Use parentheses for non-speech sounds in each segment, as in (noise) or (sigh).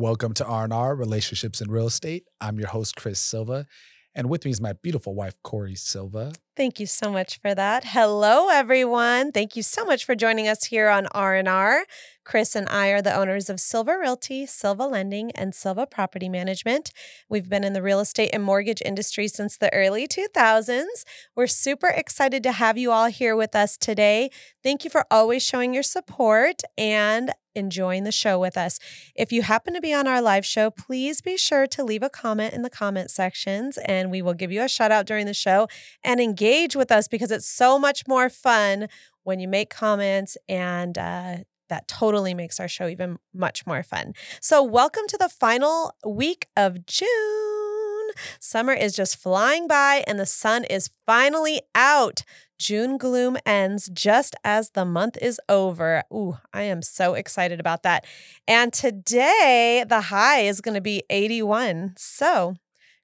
Welcome to R&R Relationships in Real Estate. I'm your host Chris Silva, and with me is my beautiful wife Corey Silva. Thank you so much for that. Hello everyone. Thank you so much for joining us here on R&R. Chris and I are the owners of Silva Realty, Silva Lending, and Silva Property Management. We've been in the real estate and mortgage industry since the early 2000s. We're super excited to have you all here with us today. Thank you for always showing your support and enjoying the show with us. If you happen to be on our live show, please be sure to leave a comment in the comment sections and we will give you a shout out during the show and engage with us because it's so much more fun when you make comments and uh, that totally makes our show even much more fun. So, welcome to the final week of June. Summer is just flying by and the sun is finally out. June gloom ends just as the month is over. Ooh, I am so excited about that. And today, the high is going to be 81. So,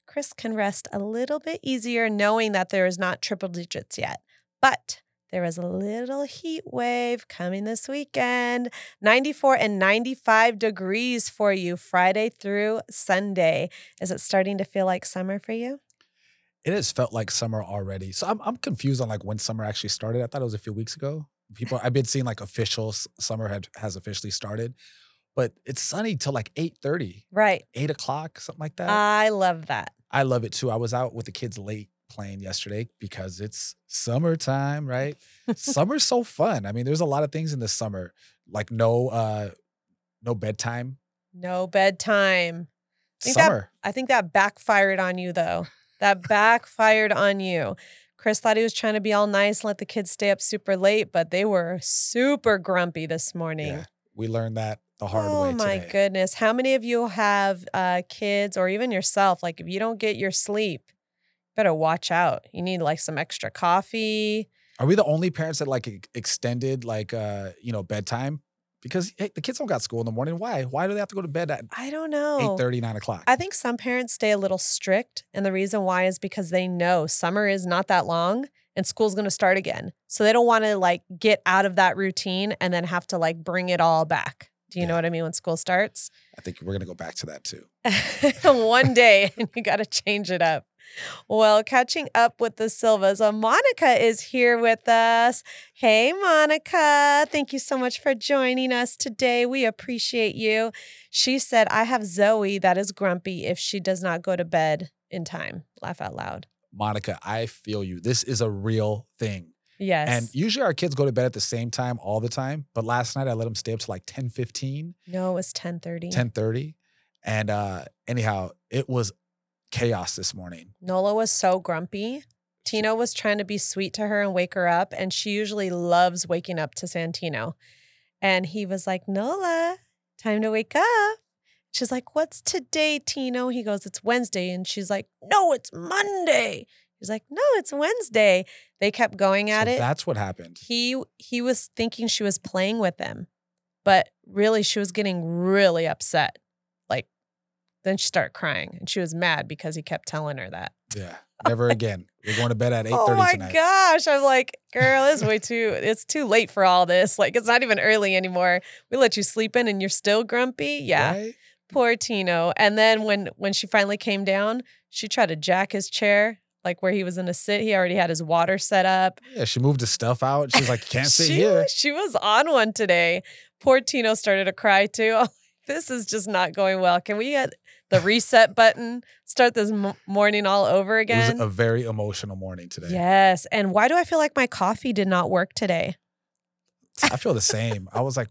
Chris can rest a little bit easier knowing that there is not triple digits yet. But there is a little heat wave coming this weekend 94 and 95 degrees for you Friday through Sunday. Is it starting to feel like summer for you? It has felt like summer already. So I'm, I'm confused on like when summer actually started. I thought it was a few weeks ago. People, I've been seeing like official summer had, has officially started, but it's sunny till like 8.30. Right. 8 o'clock, something like that. I love that. I love it too. I was out with the kids late playing yesterday because it's summertime, right? Summer's so fun. I mean, there's a lot of things in the summer, like no uh no bedtime. No bedtime. I think summer. That, I think that backfired on you though. That backfired on you. Chris thought he was trying to be all nice and let the kids stay up super late, but they were super grumpy this morning. Yeah, we learned that the hard oh, way. Oh my today. goodness. How many of you have uh, kids or even yourself? Like, if you don't get your sleep, better watch out. You need like some extra coffee. Are we the only parents that like extended like uh you know bedtime? Because hey, the kids don't got school in the morning. Why? Why do they have to go to bed at I don't know. 8 30, 9 o'clock? I think some parents stay a little strict. And the reason why is because they know summer is not that long and school's gonna start again. So they don't want to like get out of that routine and then have to like bring it all back. Do you yeah. know what I mean when school starts? I think we're gonna go back to that too. (laughs) One day (laughs) and you gotta change it up. Well, catching up with the Silvas, uh, Monica is here with us. Hey, Monica. Thank you so much for joining us today. We appreciate you. She said, I have Zoe that is grumpy if she does not go to bed in time. Laugh out loud. Monica, I feel you. This is a real thing. Yes. And usually our kids go to bed at the same time all the time. But last night I let them stay up to like 10 15. No, it was 10 30. 10 30. And uh anyhow, it was chaos this morning. Nola was so grumpy. Tino was trying to be sweet to her and wake her up, and she usually loves waking up to Santino. And he was like, Nola, time to wake up. She's like, What's today, Tino? He goes, It's Wednesday. And she's like, No, it's Monday. He's like, No, it's Wednesday. They kept going at so it. That's what happened. He he was thinking she was playing with him, but really she was getting really upset. Then she started crying and she was mad because he kept telling her that. Yeah. Never again. We're going to bed at (laughs) 8 30 Oh my tonight. gosh. I'm like, girl, it's way too it's too late for all this. Like it's not even early anymore. We let you sleep in and you're still grumpy. Yeah. Right? Poor Tino. And then when when she finally came down, she tried to jack his chair like where he was in a sit. He already had his water set up. Yeah, she moved the stuff out. She's like, You can't (laughs) sit she, here. She was on one today. Poor Tino started to cry too. (laughs) Oh, this is just not going well. Can we get the reset button, start this m- morning all over again. It was a very emotional morning today. Yes. And why do I feel like my coffee did not work today? I feel the same. I was like,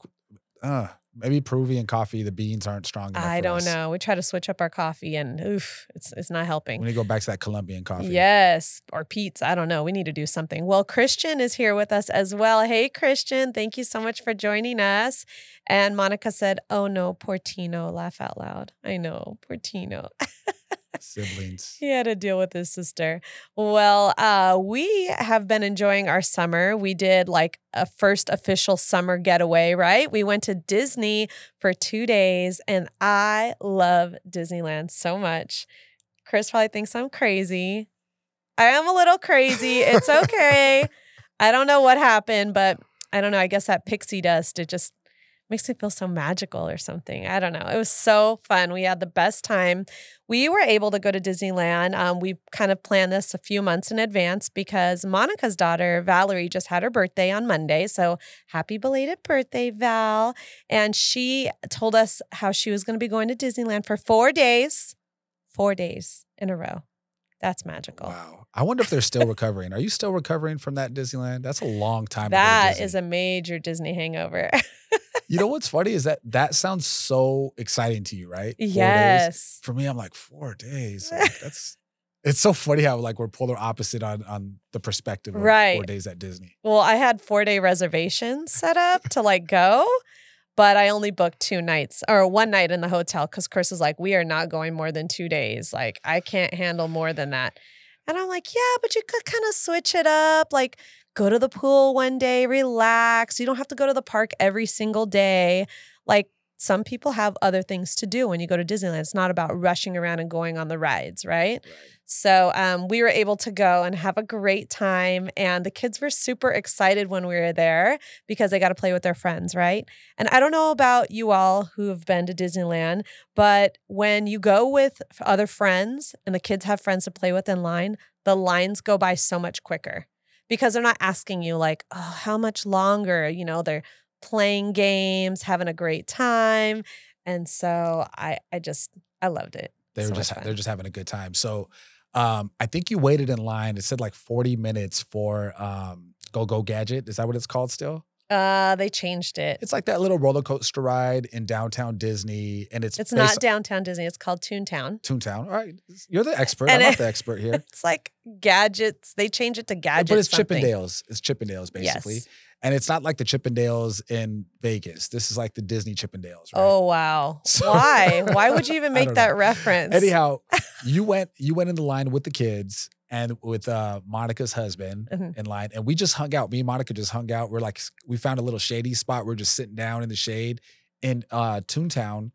uh, maybe Peruvian coffee, the beans aren't strong enough. I don't us. know. We try to switch up our coffee and oof, it's it's not helping. We need to go back to that Colombian coffee. Yes. Or Pete's. I don't know. We need to do something. Well, Christian is here with us as well. Hey, Christian. Thank you so much for joining us. And Monica said, Oh no, Portino. Laugh out loud. I know, Portino. (laughs) (laughs) siblings. He had to deal with his sister. Well, uh, we have been enjoying our summer. We did like a first official summer getaway, right? We went to Disney for two days, and I love Disneyland so much. Chris probably thinks I'm crazy. I am a little crazy. It's (laughs) okay. I don't know what happened, but I don't know. I guess that pixie dust, it just makes me feel so magical or something. I don't know. It was so fun. We had the best time. We were able to go to Disneyland. Um, we kind of planned this a few months in advance because Monica's daughter, Valerie, just had her birthday on Monday. So happy belated birthday, Val. And she told us how she was going to be going to Disneyland for four days, four days in a row. That's magical. Wow. I wonder if they're still recovering. Are you still recovering from that Disneyland? That's a long time. That is a major Disney hangover. you know (laughs) what's funny is that that sounds so exciting to you, right? Four yes. Days. For me, I'm like four days. Like, (laughs) that's it's so funny how like we're polar opposite on on the perspective of right. four days at Disney. Well, I had four day reservations set up to like go, but I only booked two nights or one night in the hotel because Chris is like, we are not going more than two days. Like I can't handle more than that. And I'm like, yeah, but you could kind of switch it up. Like go to the pool one day, relax. You don't have to go to the park every single day. Like some people have other things to do when you go to Disneyland. It's not about rushing around and going on the rides, right? right. So um, we were able to go and have a great time. And the kids were super excited when we were there because they got to play with their friends, right? And I don't know about you all who have been to Disneyland, but when you go with other friends and the kids have friends to play with in line, the lines go by so much quicker because they're not asking you, like, oh, how much longer? You know, they're playing games, having a great time. And so I, I just, I loved it. They were so just, they're just having a good time. So, um, I think you waited in line. It said like 40 minutes for um, Go Go Gadget. Is that what it's called still? Uh, they changed it. It's like that little roller coaster ride in downtown Disney, and it's it's not downtown Disney. It's called Toontown. Toontown. All right, you're the expert. And I'm it, not the expert here. (laughs) It's like gadgets. They change it to gadgets. But it's something. Chippendales. It's Chippendales basically. Yes. And it's not like the Chippendales in Vegas. This is like the Disney Chippendales. Right? Oh wow! (laughs) So, Why? Why would you (laughs) even make that know. reference? Anyhow, you went you went in the line with the kids and with uh, Monica's husband mm-hmm. in line, and we just hung out. Me and Monica just hung out. We're like, we found a little shady spot. We're just sitting down in the shade in uh, Toontown.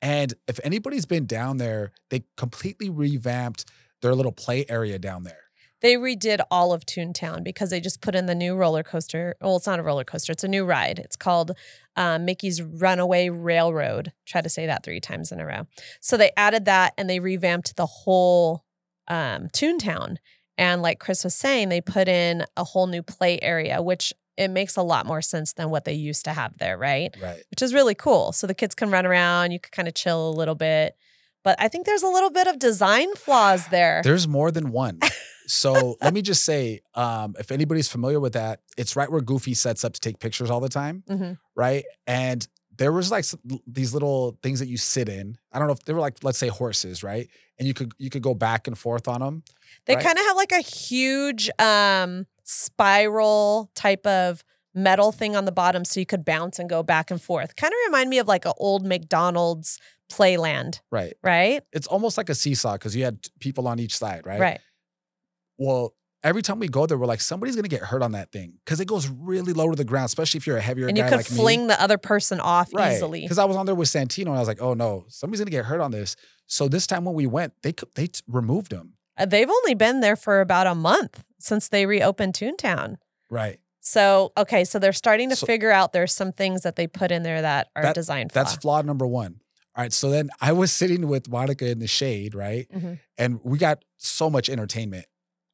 And if anybody's been down there, they completely revamped their little play area down there. They redid all of Toontown because they just put in the new roller coaster. Well, it's not a roller coaster; it's a new ride. It's called um, Mickey's Runaway Railroad. Try to say that three times in a row. So they added that and they revamped the whole um, Toontown. And like Chris was saying, they put in a whole new play area, which it makes a lot more sense than what they used to have there, right? Right. Which is really cool. So the kids can run around, you can kind of chill a little bit. But I think there's a little bit of design flaws there. There's more than one. (laughs) So let me just say, um, if anybody's familiar with that, it's right where Goofy sets up to take pictures all the time, mm-hmm. right? And there was like these little things that you sit in. I don't know if they were like, let's say horses, right? And you could you could go back and forth on them. They right? kind of have like a huge um, spiral type of metal thing on the bottom, so you could bounce and go back and forth. Kind of remind me of like an old McDonald's playland. Right. Right. It's almost like a seesaw because you had people on each side, right? Right. Well, every time we go there, we're like, somebody's gonna get hurt on that thing because it goes really low to the ground, especially if you're a heavier and you could fling the other person off right. easily. Because I was on there with Santino and I was like, oh no, somebody's gonna get hurt on this. So this time when we went, they they removed them. Uh, they've only been there for about a month since they reopened Toontown. Right. So okay, so they're starting to so, figure out there's some things that they put in there that are that, designed. That's flaw number one. All right. So then I was sitting with Monica in the shade, right? Mm-hmm. And we got so much entertainment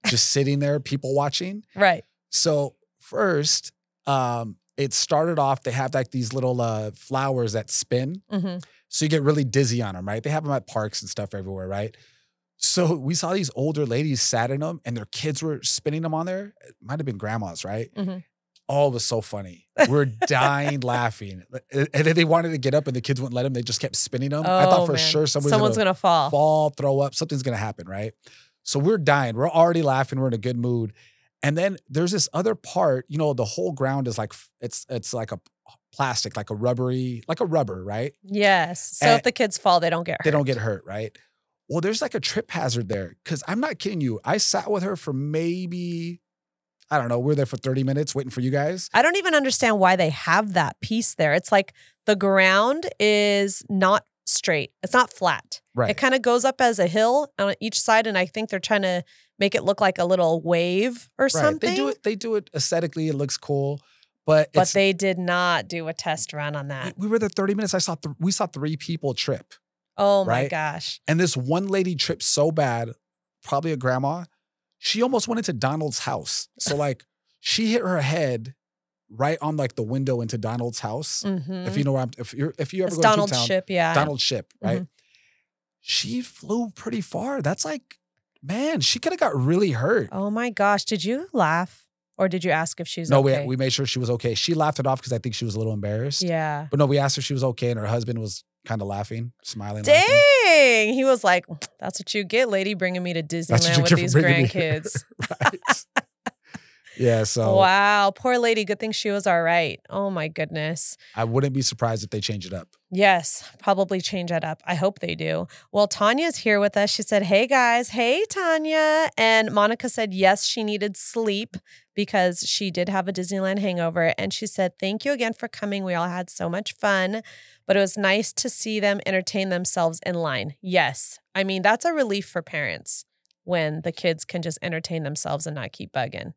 just sitting there, people watching. Right. So first, um, it started off. They have like these little uh, flowers that spin, mm-hmm. so you get really dizzy on them. Right? They have them at parks and stuff everywhere. Right? So we saw these older ladies sat in them, and their kids were spinning them on there. It might have been grandmas, right? Mm-hmm. Oh, it was so funny. We are dying laughing. And then they wanted to get up and the kids wouldn't let them. They just kept spinning them. Oh, I thought oh, for man. sure someone's gonna, gonna, fall. Fall, throw up, something's gonna happen, right? So we're dying. We're already laughing. We're in a good mood. And then there's this other part, you know, the whole ground is like it's it's like a plastic, like a rubbery, like a rubber, right? Yes. So and if the kids fall, they don't get hurt. They don't get hurt, right? Well, there's like a trip hazard there. Cause I'm not kidding you. I sat with her for maybe, I don't know, we are there for 30 minutes waiting for you guys. I don't even understand why they have that piece there. It's like the ground is not straight. It's not flat. Right. It kind of goes up as a hill on each side, and I think they're trying to make it look like a little wave or right. something. They do it. They do it aesthetically. It looks cool. But But they did not do a test run on that. we were there 30 minutes. I saw th- we saw three people trip. Oh my right? gosh. And this one lady tripped so bad, probably a grandma, she almost went into Donald's house. So (laughs) like she hit her head right on like the window into Donald's house. hmm If you know where I'm if you're if you ever it's go Donald to town, Ship, yeah. Donald's ship, right? Mhm. She flew pretty far. That's like, man, she could have got really hurt. Oh my gosh. Did you laugh? Or did you ask if she's no, okay? we we made sure she was okay. She laughed it off because I think she was a little embarrassed. yeah. But no, we asked her if she was okay, and her husband was kind of laughing, smiling. laughing. Dang. He was like, that's what you get, lady, bringing me to Disneyland with these grandkids. (laughs) right. Yeah, so Wow. Poor lady. Good thing she was all right. Oh my goodness. I wouldn't be surprised if they change it up. Yes, probably change that up. I hope they do. Well, Tanya's here with us. She said, Hey guys, hey Tanya. And Monica said, Yes, she needed sleep because she did have a Disneyland hangover. And she said, Thank you again for coming. We all had so much fun, but it was nice to see them entertain themselves in line. Yes. I mean, that's a relief for parents when the kids can just entertain themselves and not keep bugging.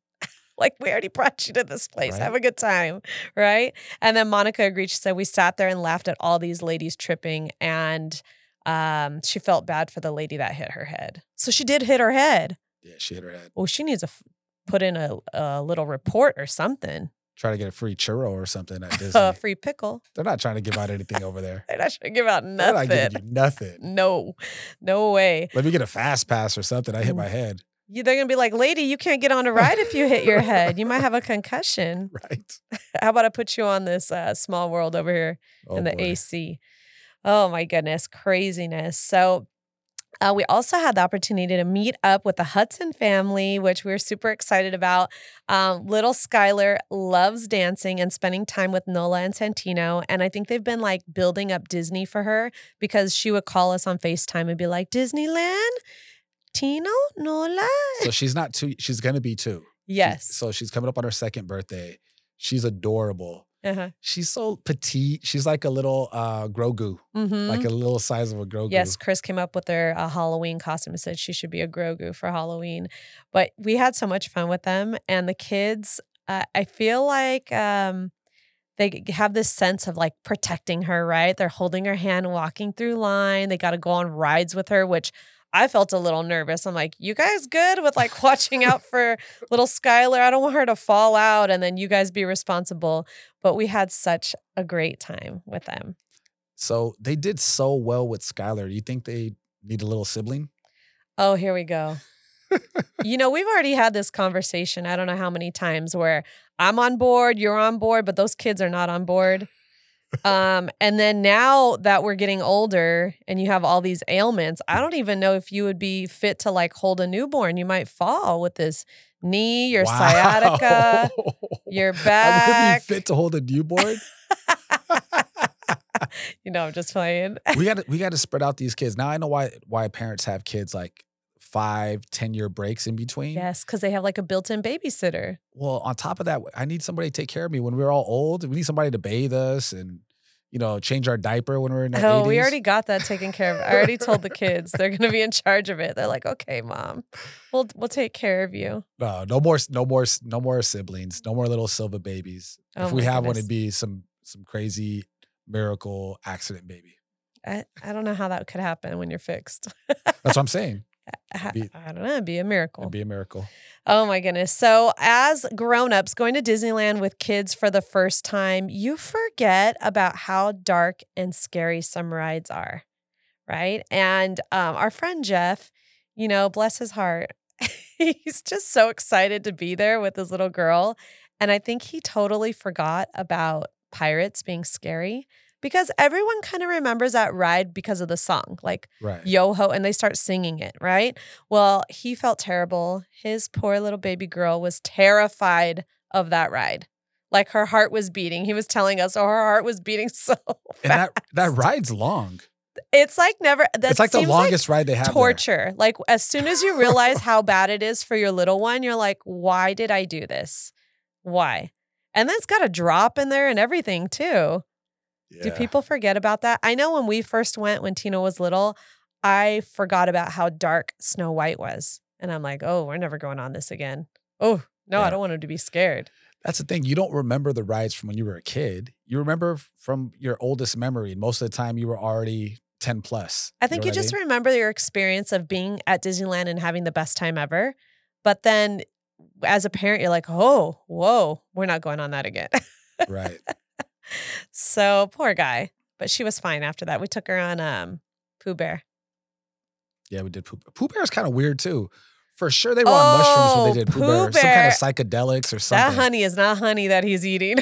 Like, we already brought you to this place. Right. Have a good time. Right. And then Monica agreed. She said, We sat there and laughed at all these ladies tripping. And um, she felt bad for the lady that hit her head. So she did hit her head. Yeah, she hit her head. Well, she needs to f- put in a, a little report or something. Try to get a free churro or something at (laughs) Disney. A free pickle. They're not trying to give out anything over there. (laughs) They're not trying to give out They're not nothing. giving you nothing. No, no way. Let me get a fast pass or something. I hit my head. You, they're going to be like, lady, you can't get on a ride if you hit your head. You might have a concussion. (laughs) Right. How about I put you on this uh, small world over here? Oh, and the boy. AC. Oh my goodness, craziness. So uh, we also had the opportunity to meet up with the Hudson family, which we are super excited about. Um, little Skylar loves dancing and spending time with Nola and Santino. And I think they've been like building up Disney for her because she would call us on FaceTime and be like, Disneyland? Tino? Nola? So she's not two. She's gonna be two. Yes. So she's coming up on her second birthday. She's adorable. Uh-huh. She's so petite. She's like a little uh Grogu, Mhm. like a little size of a Grogu. Yes, Chris came up with her uh, Halloween costume and said she should be a Grogu for Halloween. But we had so much fun with them, and the kids. Uh, I feel like um, they have this sense of like protecting her. Right? They're holding her hand, walking through line. They got to go on rides with her, which. I felt a little nervous. I'm like, you guys good with like watching out for little Skylar? I don't want her to fall out and then you guys be responsible. But we had such a great time with them. So they did so well with Skylar. Do you think they need a little sibling? Oh, here we go. you know, we've already had this conversation. I don't know how many times where I'm on board, you're on board, but those kids are not on board. Um, and then now that we're getting older and you have all these ailments, I don't even know if you would be fit to like hold a newborn. You might fall with this knee, your sciatica, your back. (laughs) I wouldn't be fit to hold a newborn. (laughs) you know, I'm just playing. we got to we got to spread out these kids. Now I know why why parents have kids like five, 10 year breaks in between. yes, because they have like a built-in babysitter. Well, on top of that, I need somebody to take care of me when we're all old. We need somebody to bathe us and you know change our diaper when we're in our Oh, 80s. we already got that taken care of. I already told the kids they're going to be in charge of it. They're like, "Okay, mom, we'll we'll take care of you." no, no more, no more, no more siblings. No more little Silva babies. Oh if we have one, it'd be some some crazy miracle accident baby. I, I don't know how that could happen when you're fixed. That's what I'm saying. I, Be- I don't know. It'd be a miracle. It'd be a miracle. Oh my goodness. So, as grown-ups going to Disneyland with kids for the first time, you forget about how dark and scary some rides are, right? And um, our friend Jeff, you know, bless his heart, (laughs) he's just so excited to be there with his little girl, and I think he totally forgot about pirates being scary because everyone kind of remembers that ride because of the song, like Right. yo ho and they start singing it right well he felt terrible his poor little baby girl was terrified of that ride like her heart was beating he was telling us oh her heart was beating (laughs) so And that that ride's long. it's like never that it's like the longest ride they have. there. torture like as soon as you realize how bad it is for your little one you're like why did i do this why and then it's got a drop in there and everything too do people forget about that? I know when we first went when Tina was little, I forgot about how dark Snow White was. And I'm like, oh, we're never going on this again. Oh, No, I don't want him to be scared. That's the thing. You don't remember the rides from when you were a kid. You remember from your oldest memory. And most of the time, you were already 10 plus. I think know you what I just mean? remember your experience of being at Disneyland and having the best time ever. But then as a parent, you're like, oh, whoa, we're not going on that again. right. So poor guy. But she was fine after that. We took her on um Pooh Bear. Yeah, we did Pooh, Pooh Bear is kind of weird too. For sure, they were on mushrooms when Oh, they did Pooh, Pooh Bear. Some kind of psychedelics or something. That honey is not honey that he's eating.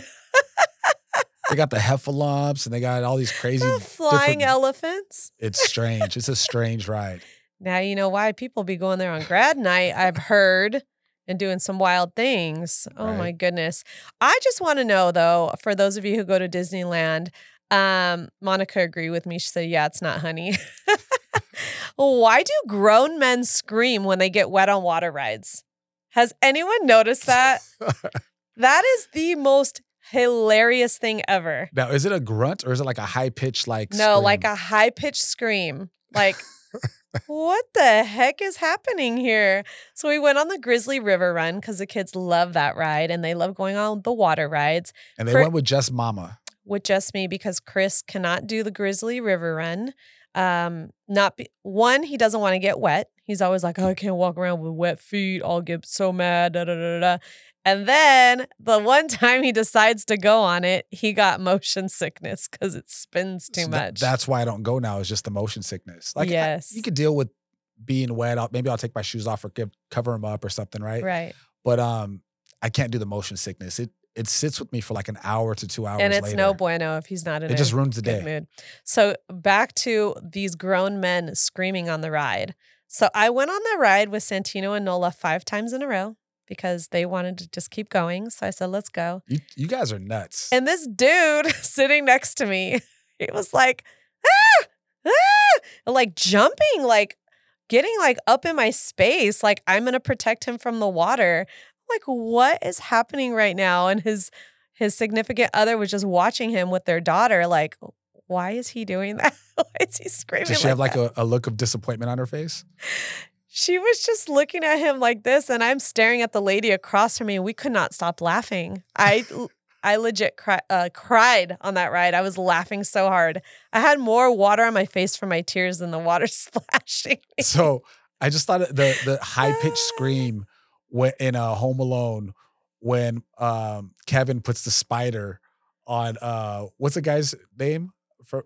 They got the heffalumps and they got all these (laughs) crazy. The flying elephants. It's strange. it's a strange ride. Now you know why people be going there on grad night, I've heard, and doing some wild things. Oh my goodness. I just want to know though, for those of you who go to Disneyland, um, Monica agreed with me. She said, Yeah, it's not honey. (laughs) why do grown men scream when they get wet on water rides? Has anyone noticed that? (laughs) that is the most hilarious thing ever. Now, is it a grunt or is it like a high pitched like? No, like a high pitched scream. Like, what the heck is happening here? So we went on the Grizzly River run because the kids love that ride and they love going on the water rides and they for- went with just Mama. with just me because Chris cannot do the Grizzly River run. Um, not be, one, he doesn't want to get wet. He's always like, oh, I can't walk around with wet feet. I'll get so mad. Da, da, da, da. And then the one time he decides to go on it, he got motion sickness because it spins too So that- much. that's why I don't go now. Is just the motion sickness. Like, I- Yes. you could deal with being wet. I'll, maybe I'll take my shoes off or give, cover them up or something, right? right. But um, I can't do the motion sickness. It it sits with me for like an hour to two hours. and it's no bueno if he's not in It just ruins the day. mood. So back to these grown men screaming on the ride. So I went on the ride with Santino and Nola five times in a row because they wanted to just keep going. So I said, let's go. You you guys are nuts. And this dude (laughs) sitting next to me, he was like, ah, ah, like jumping, like getting like up in my space, like I'm gonna protect him from the water. Like, what is happening right now? And his his significant other was just watching him with their daughter, like, why is he doing (laughs) that? why is he screaming? Does she have like a, a look of disappointment on her face? She was just looking at him like this, and I'm staring at the lady across from me, and we could not stop laughing. I, (laughs) I legit cry, uh, cried on that ride. I was laughing so hard. I had more water on my face from my tears than the water (laughs) splashing. me. So I just thought the the high pitched (laughs) scream when in uh, Home Alone when um, Kevin puts the spider on uh, what's the guy's name for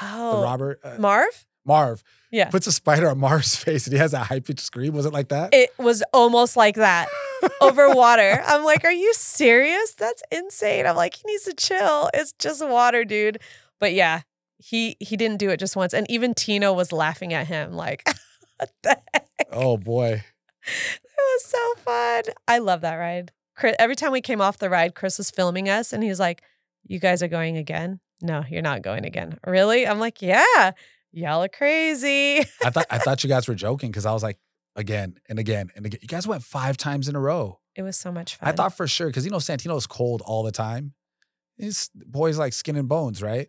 the Oh, Robert uh, Marv? Marv Yeah. puts a spider on Marv's (laughs) face and he has a high pitched scream. Was it like that? It was almost like that (laughs) over water. I'm like, are you serious? That's insane. I'm like, he needs to chill. It's just water, dude. But yeah, he he didn't do it just once. And even Tino was laughing at him, like, (laughs) what the heck? oh boy. It was so fun. I love that ride. Chris, every time we came off the ride, Chris was filming us and he's like, You guys are going again? No, you're not going again. Really? I'm like, Yeah, y'all are crazy. (laughs) I thought I thought you guys were joking because I was like again and again and again. You guys went five times in a row. It was so much fun. I thought for sure because you know Santino's cold all the time. His boy's like skin and bones, right?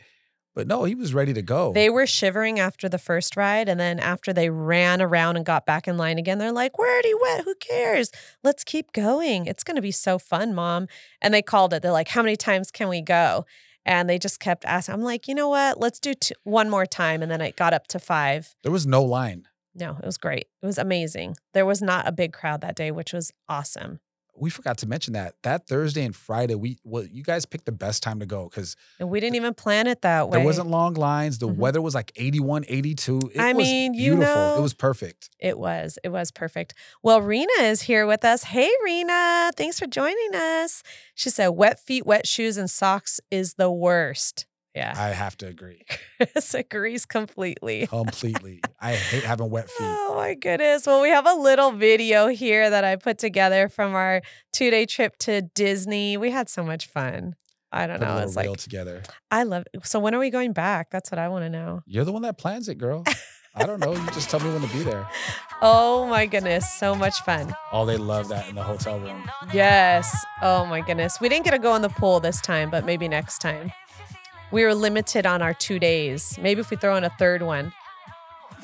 But no, he was ready to go. They were shivering after the first ride. And then after they ran around and got back in line again, they're like, Where already wet? Who cares? Let's keep going. It's going to be so fun, mom. And they called it. They're like, How many times can we go? And they just kept asking. I'm like, You know what? Let's do two, one more time. And then it got up to five. there was no line. No, it was great. It was amazing. There was not a big crowd that day, which was awesome. We forgot to mention that that Thursday and Friday, we well, you guys picked the best time to go because And we didn't even plan it that way. there wasn't long lines. The Mhm. weather was like 81, 82. It I was mean, you beautiful. know- it was perfect. It was. It was perfect. Well, Rena is here with us. Hey, Rena. Thanks for joining us. She said, wet feet, wet shoes, and socks is the worst. Yeah. I have to agree (laughs) Chris agrees completely. completely. (laughs) I hate having wet feet. Oh my goodness. Well, we have a little video here that I put together from our two day trip to Disney. We had so much fun. I don't Put know. It's like, together. I love it. So, when are we going back? That's what I want to know. You're the one that plans it, girl. I don't know. You just tell me when to be there. (laughs) Oh my goodness. So much fun. Oh, they love that in the hotel room. Yes. Oh my goodness. We didn't get to go in the pool this time, but maybe next time. We were limited on our two days. Maybe if we throw in a third one.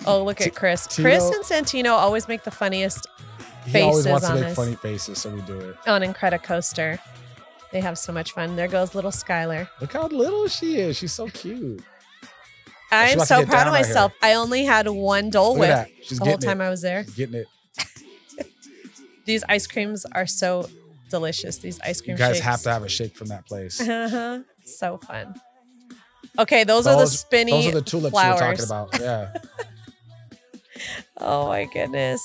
Oh, look at Chris. Tino- Chris and Santino always make the funniest faces he always wants to on make us. funny faces, so we do it. on Incredicoaster. They have so much fun. There goes little Skylar. Look how little she is. She's so cute. I'm so proud of right myself. I only had one Dole Whip. She's the whole time it. I was there. She's getting it. (laughs) These ice creams are so delicious. These ice cream You guys shakes. have to have a shake from that place. Uh-huh. (laughs) so fun. Okay, those, are the Those- spinny Those are the tulips flowers. you were talking about. Yeah. (laughs) Oh my goodness.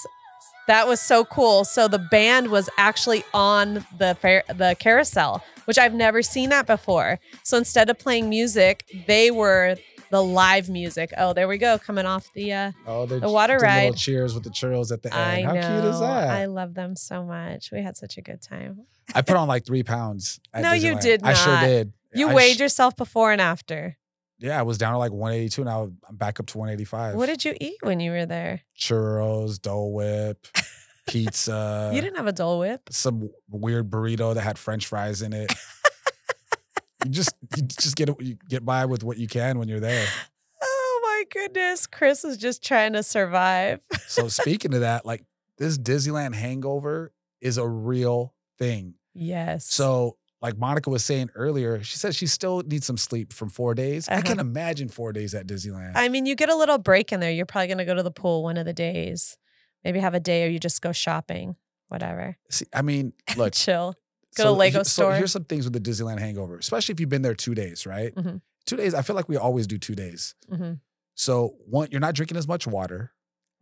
That was so cool. So the band was actually on the fair, the carousel, which I've never seen that before. So instead of playing music, they were the live music. Oh, there we go, coming off the. Uh, Oh, The water ride. cheers with the churros at the I end. How know. cute is that? I love them so much. We had such a good time. I put on like three pounds. at No, you Disneyland. did I sure did. You I weighed sh- yourself before and after. Yeah, I was down to like 182. Now I'm back up to 185. What did you eat when you were there? Churros, Dole Whip, pizza. (laughs) you didn't have a Dole Whip. some weird burrito that had French fries in it. (laughs) you just you just get you get by with what you can when you're there. Oh my goodness. Chris is just trying to survive. So (laughs) speaking of that, like this Disneyland hangover is a real thing. Yes. So like Monica was saying earlier, she said she still needs some sleep from four days. I Uh-huh. can imagine four days at Disneyland. I mean, you get a little break in there. You're probably going to go to the pool one of the days. Maybe have a day or you just go shopping, whatever. See, I mean, (laughs) look, Chill. Go to Lego he- store. So here's some things with the Disneyland hangover, especially if you've been there two days, right? Mhm. Two days. I feel like we always do two days. hmm So one, you're not drinking as much water.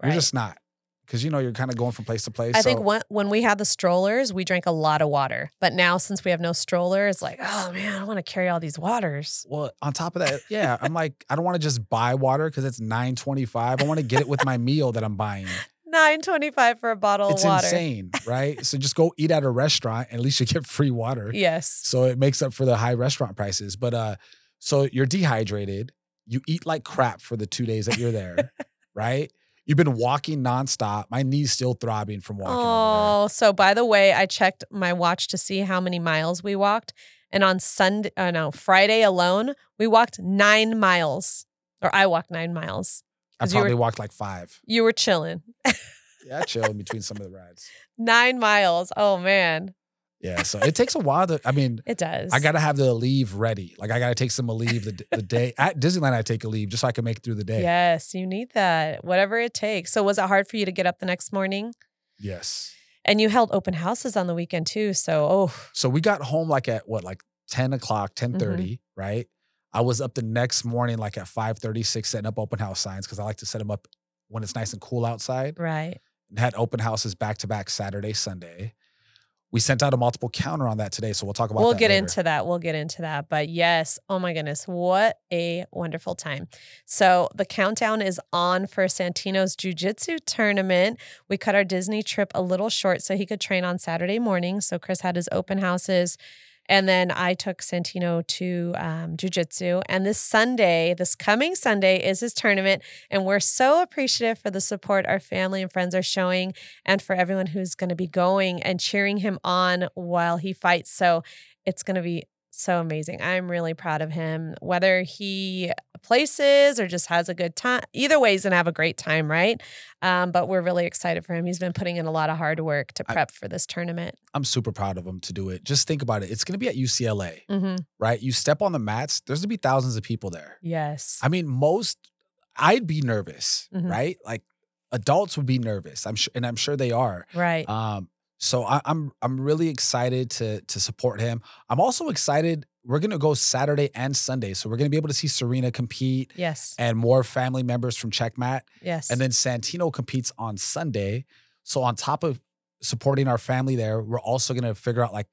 Right. You're just not. Because you know you're kind of going from place to place. I so, think when, when we had the strollers, we drank a lot of water. But now, since we have no stroller, it's like, oh man, I want to carry all these waters. Well, on top of that, yeah, I'm like, I don't want to just buy water because it's 9.25. I want to get it with my meal that I'm buying. (laughs) Nine twenty-five for a bottle it's of water. insane, (laughs) right? so just go eat at a restaurant and at least you get free water. Yes. So it makes up for the high restaurant prices. But uh, so you're dehydrated. You eat like crap for the two days that you're there, (laughs) right? You've been walking nonstop. My knee's still throbbing from walking. Oh, so by the way, I checked my watch to see how many miles we walked, and on Sunday, uh, no, Friday alone, we walked nine miles, or I walked nine miles. I you were- walked like five. You were chilling. Yeah, I chill in between some of the rides. (laughs) Nine miles. Oh man, Yeah, so it takes a while to. I mean, it does. I gotta have the Aleve ready. Like I gotta take some Aleve the, the day at Disneyland. I take a Aleve just so I can make it through the day. Yes, you need that. Whatever it takes. So was it hard for you to get up the next morning? Yes. And you held open houses on the weekend too. So oh, So we got home like at what, like ten o'clock, ten Mm-hmm. right? I was up the next morning like at five thirty six setting up open house signs because I like to set them up when it's nice and cool outside. right. And had open houses back to back Saturday, Sunday. We sent out a multiple counter on that today, so we'll talk about. We'll get later. into that. We'll get into that. But yes, oh my goodness, what a wonderful time. So the countdown is on for Santino's Jiu Jitsu tournament. We cut our Disney trip a little short so he could train on Saturday morning. So Chris had his open houses. And then I took Santino to um, Jiu Jitsu. And this Sunday, this coming Sunday, is his tournament. And we're so appreciative for the support our family and friends are showing and for everyone who's going to be going and cheering him on while he fights. So it's going to be so amazing. I'm really proud of him. Whether he places or just has a good time, either way, he's going to have a great time, right? Um, but we're really excited for him. He's been putting in a lot of hard work to I- prep for this tournament. I'm super proud of him to do it. Just think about it. It's gonna be at UCLA, hmm right? You step on the mats, there's gonna be thousands of people there. Yes. I mean, most I'd be nervous, Mhm. right? Like adults would be nervous. I'm sure, and I'm sure they are. right. Um, so I, I'm I'm really excited to to support him. I'm also excited. We're gonna go Saturday and Sunday, so we're gonna be able to see Serena compete yes. and more family members from Checkmat. Yes. And then Santino competes on Sunday. So on top of supporting our family there, we're also gonna figure out like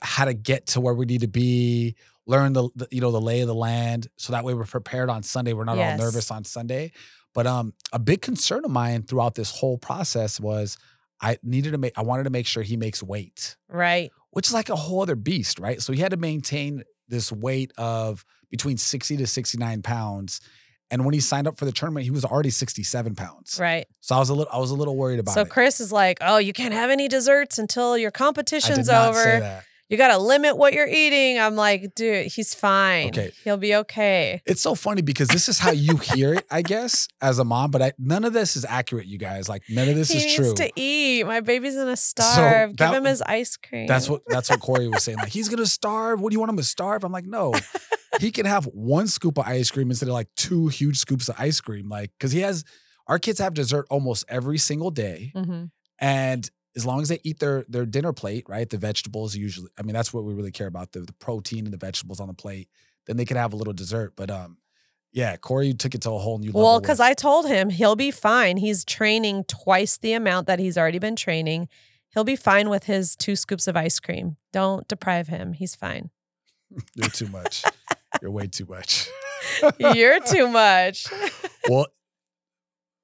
how to get to where we need to be, learn the, the you know the lay of the land, so that way we're prepared on Sunday. We're not Yes. all nervous on Sunday. But um, a big concern of mine throughout this whole process was I needed to make I wanted to make sure he makes weight, right. which is like a whole other beast, right? So he had to maintain this weight of between 60 to 69 pounds. And when he signed up for the tournament, he was already 67 pounds. Right. So I was a little I was a little worried about So it. So Chris is like, "Oh, you can't have any desserts until your competition's over." You got to limit what you're eating. I'm like, dude, he's fine. Okay. He'll be okay. It's so funny because this is how you hear it, I guess, as a mom. But I, none of this is accurate, you guys. Like none of this he is needs true. to eat. My baby's gonna starve. that- Give him his ice cream. That's what that's what Corey was saying. Like (laughs) he's gonna starve. What do you want him to starve? I'm like, no. he can have one scoop of ice cream instead of like two huge scoops of ice cream. Like, because he has our kids have dessert almost every single day. hmm And as long as they eat their their dinner plate, right? The vegetables usually, I mean, that's what we really care about, the, the protein and the vegetables on the plate. Then they can have a little dessert. But um, yeah, Corey took it to a whole new level. Well, because I told him he'll be fine. He's training twice the amount that he's already been training. He'll be fine with his two scoops of ice cream. Don't deprive him. He's fine. (laughs) you're too much. you're way too much. (laughs) You're too (laughs) much. well,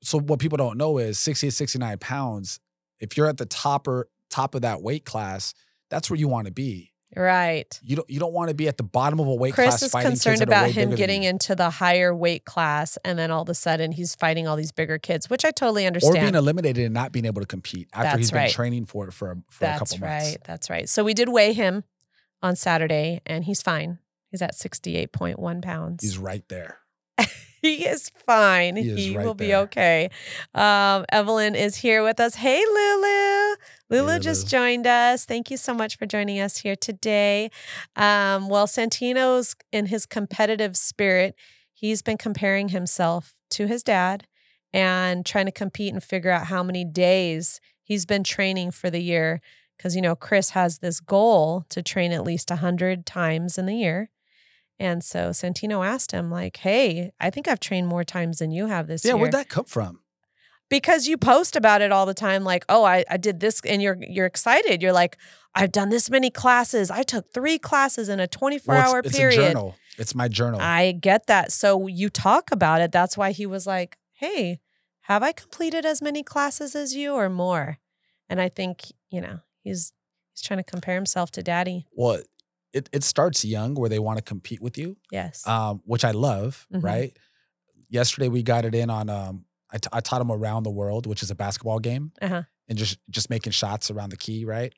so what people don't know is 68, 69 pounds, if you're at the topper top of that weight class, that's where you want to be. right. You don't you don't want to be at the bottom of a weight Chris class is fighting concerned about him getting into the higher weight class and then all of a sudden he's fighting all these bigger kids, which I totally understand. or being eliminated and not being able to compete after he's That's been training for it for a, for a couple months. That's couple right. months. That's right. So we did weigh him on Saturday and he's fine. He's at 68.1 pounds. He's right there. (laughs) he is fine. He He, is right will be okay. Um, Evelyn is here with us. Hey, Lulu. Lulu Hey, just Lulu. joined us. Thank you so much for joining us here today. Um, well, Santino's in his competitive spirit, he's been comparing himself to his dad and trying to compete and figure out how many days he's been training for the year. Because, you know, Chris has this goal to train at least 100 times in the year. And so Santino asked him, like, hey, I think I've trained more times than you have this Yeah, year. Yeah, where'd that come from? because you post about it all the time, like, oh, I, I did this, and you're you're excited. You're like, I've done this many classes. I took three classes in a 24 well, hour it's, period. a journal. It's my journal. I get that. So you talk about it. That's why he was like, hey, have I completed as many classes as you or more? And I think, you know, he's he's trying to compare himself to daddy. well, it, it starts young where they want to compete with you, Yes. um, which I love, Mhm. right? Yesterday we got it in on um I, t- I taught him around the world, which is a basketball game, Uh-huh. and just just making shots around the key, right?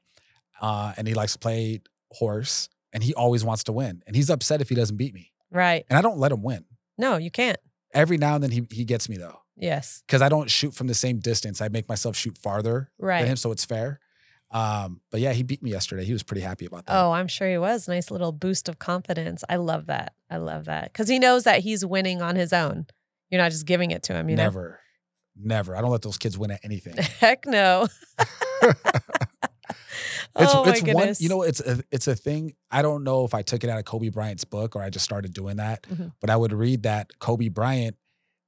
Uh, and he likes to play horse, and he always wants to win, and he's upset if he doesn't beat me, right. and I don't let him win. No, you can't. Every now and then he he gets me though, Yes. because I don't shoot from the same distance. I make myself shoot farther Right. than him, so it's fair. Um, but yeah, he beat me yesterday. He was pretty happy about that. Oh, I'm sure he was. Nice little boost of confidence. I love that. I love that. Because he knows that he's winning on his own. You're not just giving it to him, you never, never. I don't let those kids win at anything. (laughs) Heck no. (laughs) It's oh, it's one, you know, it's a it's a thing. I don't know if I took it out of Kobe Bryant's book or I just started doing that, Mhm. but I would read that Kobe Bryant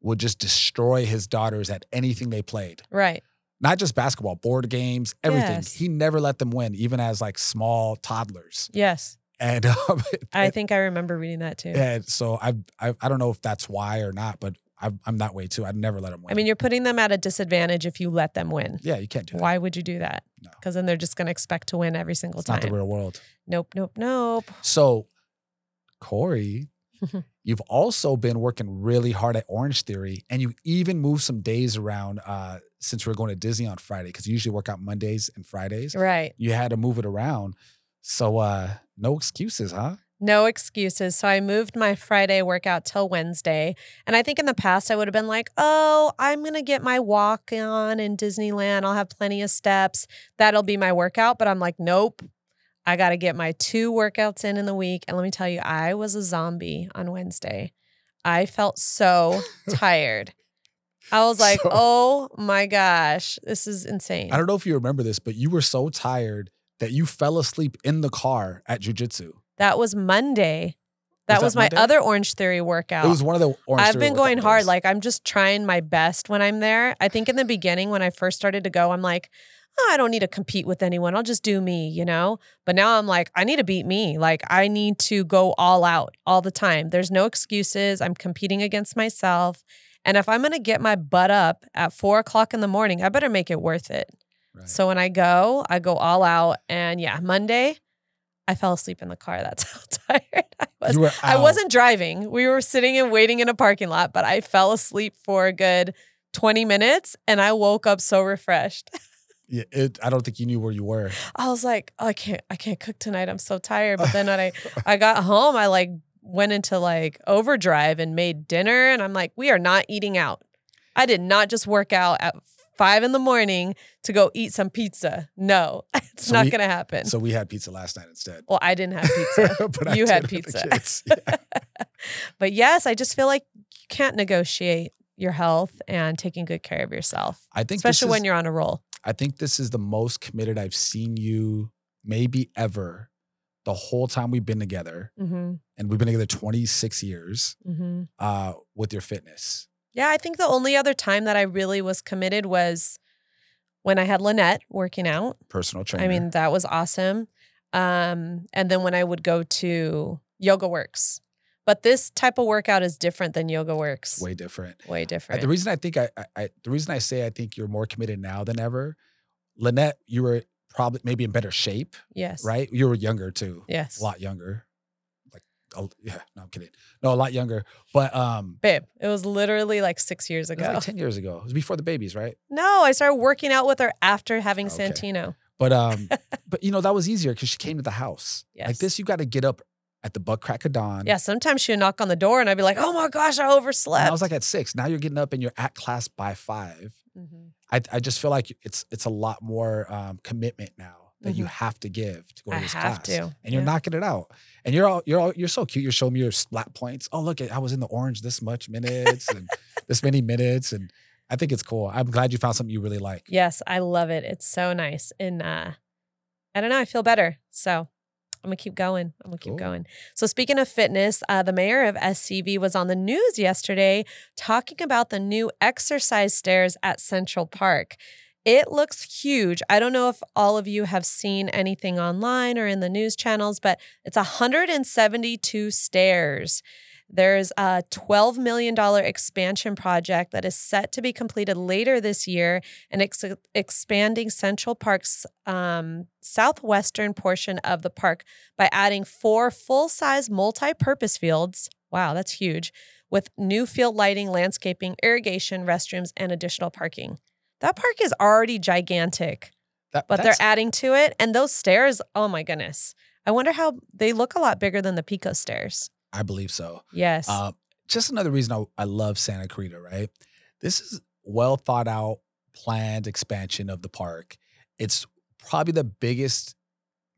would just destroy his daughters at anything they played. Right. Not just basketball, board games, everything. Yes. He never let them win, even as like small toddlers. Yes. And um, (laughs) I think I remember reading that too. and so I, I I don't know if that's why or not, but I'm I'm that way too. I'd never let them win. I mean, you're putting them at a disadvantage if you let them win. yeah, you can't do that. Why would you do that? No. Because then they're just going to expect to win every single It's time. not the real world. nope, nope, nope. So, Corey, you've also been working really hard at Orange Theory, and you even moved some days around uh, since we're going to Disney on Friday because you usually work out Mondays and Fridays. Right. You had to move it around. So, uh, no excuses, huh? No excuses. So I moved my Friday workout till Wednesday. And I think in the past I would have been like, oh, I'm going to get my walk on in Disneyland. I'll have plenty of steps. That'll be my workout. But I'm like, nope. I got to get my two workouts in in the week. And let me tell you, I was a zombie on Wednesday. I felt so (laughs) tired. I was like, So- oh my gosh, this is insane. I don't know if you remember this, but you were so tired that you fell asleep in the car at jujitsu. That was Monday. That that was, my Monday? other Orange Theory workout. It was one of the Orange I've Theory been going hard. days. Like I'm just trying my best when I'm there. I think in the beginning when I first started to go, I'm like, oh, I don't need to compete with anyone. I'll just do me, you know? But now I'm like, I need to beat me. Like I need to go all out all the time. There's no excuses. I'm competing against myself. And if I'm gonna get my butt up at four o'clock in the morning, I better make it worth it. Right. So when I go, I go all out. And yeah, Monday, I fell asleep in the car. (laughs) That's how tired I was. I wasn't driving. We were sitting and waiting in a parking lot, but I fell asleep for a good 20 minutes and I woke up so refreshed. (laughs) Yeah, it, I don't think you knew where you were. I was like, oh, I can't, I can't cook tonight. I'm so tired. But then when I, (laughs) I got home, I like went into like overdrive and made dinner. And I'm like, we are not eating out. I did not just work out at five in the morning to go eat some pizza. No, (laughs) it's So not we- going to happen. So we had pizza last night instead. well, I didn't have pizza. (laughs) But You had pizza. Yeah. but yes, I just feel like you can't negotiate your health and taking good care of yourself, I think, especially when you're on a roll. I think this is the most committed I've seen you, maybe ever, the whole time we've been together, Mm-hmm. and we've been together 26 years Mm-hmm. uh, with your fitness. Yeah, I think the only other time that I really was committed was when I had Lynette working out. Personal trainer. I mean, that was awesome. Um, and then when I would go to Yoga Works. But this type of workout is different than Yoga Works. way different. Way different. The reason I think I, I, I, the reason I say I think you're more committed now than ever, Lynette, you were probably maybe in better shape, yes. right? You were younger too, Yes. a lot younger. Like, a, yeah, no, I'm kidding. No, a lot younger. But um, Babe, it was literally like six years it was ago. like 10 years ago. It was before the babies, right? no, I started working out with her after having Okay. Santino. But um, (laughs) but you know that was easier because she came to the house. Yes. Like this, you got to get up at the butt crack of dawn. Yeah, sometimes she would knock on the door and I'd be like, oh my gosh, I overslept. And I was like at six. Now you're getting up and you're at class by five. Mhm. I I just feel like it's it's a lot more um, commitment now that you have to give to go to this have class. to, and you're knocking it out. And you're all you're all you're so cute. You're showing me your splat points. Oh look, I was in the orange this much minutes and (laughs) this many minutes, and I think it's cool. I'm glad you found something you really like. Yes, I love it. It's so nice. And uh I don't know, I feel better. So I'm gonna keep going. I'm gonna keep Cool. going. So speaking of fitness, uh, the mayor of SCV was on the news yesterday talking about the new exercise stairs at Central Park. It looks huge. I don't know if all of you have seen anything online or in the news channels, but it's 172 stairs. There's a $12 million expansion project that is set to be completed later this year and ex- expanding Central Park's um, southwestern portion of the park by adding four full size multi purpose fields. Wow, that's huge. With new field lighting, landscaping, irrigation, restrooms, and additional parking. That park is already gigantic, That, but they're adding to it. And those stairs, oh my goodness. I wonder how they look a lot bigger than the Pico stairs. I believe so. Yes. Uh, just another reason I, I love Santa Clarita, right? This is well thought out, planned expansion of the park. It's probably the biggest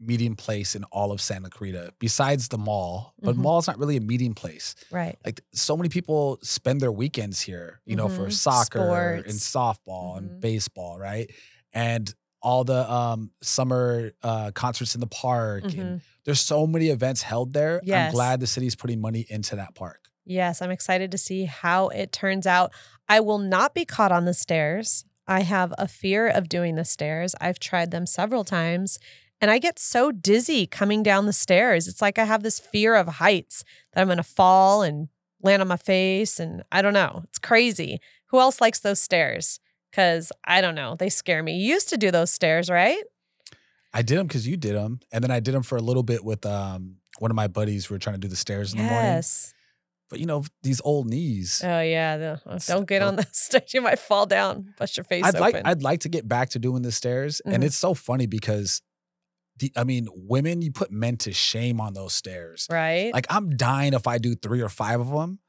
meeting place in all of Santa Clarita, besides the mall. But Mhm. mall's not really a meeting place. right. Like so many people spend their weekends here, you know, for Mhm. soccer and Sports. softball Mhm. and baseball, right? And all the um, summer uh, concerts in the park. Mhm. And there's so many events held there. Yes. I'm glad the city's putting money into that park. Yes, I'm excited to see how it turns out. I will not be caught on the stairs. I have a fear of doing the stairs. I've tried them several times and I get so dizzy coming down the stairs. It's like I have this fear of heights that I'm going to fall and land on my face. And I don't know. It's crazy. Who else likes those stairs? Because I don't know. They scare me. You used to do those stairs, right? I did them because you did them, and then I did them for a little bit with um, one of my buddies. We were trying to do the stairs in the morning, Yes. but you know these old knees. Oh, yeah. the- don't get on the (laughs) stairs. You might fall down, bust your face I'd open. like I'd like to get back to doing the stairs, and Mhm. it's so funny because, the I mean, women you put men to shame on those stairs. right? Like I'm dying if I do three or five of them.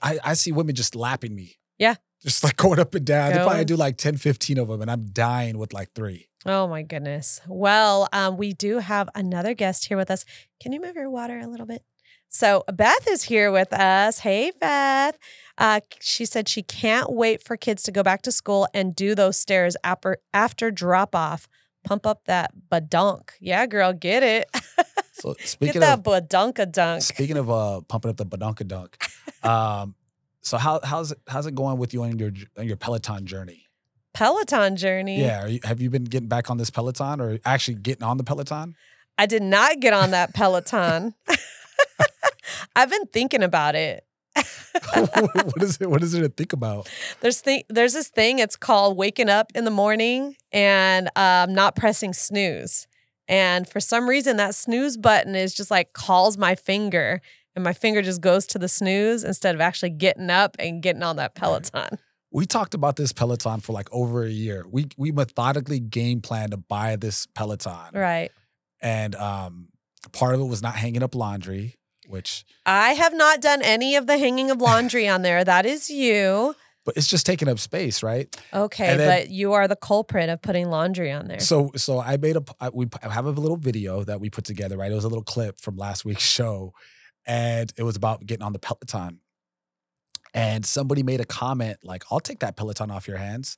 I, I see women just lapping me. Yeah. Just like going up and down. They probably do like 10, 15 of them, and I'm dying with like three. Oh my goodness. Well, um, we do have another guest here with us. Can you move your water a little bit? So Beth is here with us. Hey, Beth. Uh, she said she can't wait for kids to go back to school and do those stairs after after drop off. Pump up that badunk. Yeah, girl, get it. So (laughs) get speaking that of badunka dunk. speaking of uh pumping up the badunka dunk, (laughs) um, so how how's it how's it going with you on your on your Peloton journey? Peloton journey. Yeah, are you, have you been getting back on this Peloton or actually getting on the Peloton? I did not get on that Peloton. (laughs) (laughs) I've been thinking about it. (laughs) what is it? What is it to think about? There's th- there's this thing. It's called waking up in the morning and um, not pressing snooze. And for some reason, that snooze button is just like calls my finger, and my finger just goes to the snooze instead of actually getting up and getting on that Peloton. we talked about this Peloton for like over a year. We we methodically game planned to buy this Peloton. Right. And um part of it was not hanging up laundry, which I have not done any of the hanging of laundry on there. That is you. but it's just taking up space, right? Okay, then- but you are the culprit of putting laundry on there. So so I made a I, we have a little video that we put together, right? It was a little clip from last week's (laughs) show, and it was about getting on the Peloton. And somebody made a comment like, "I'll take that Peloton off your hands."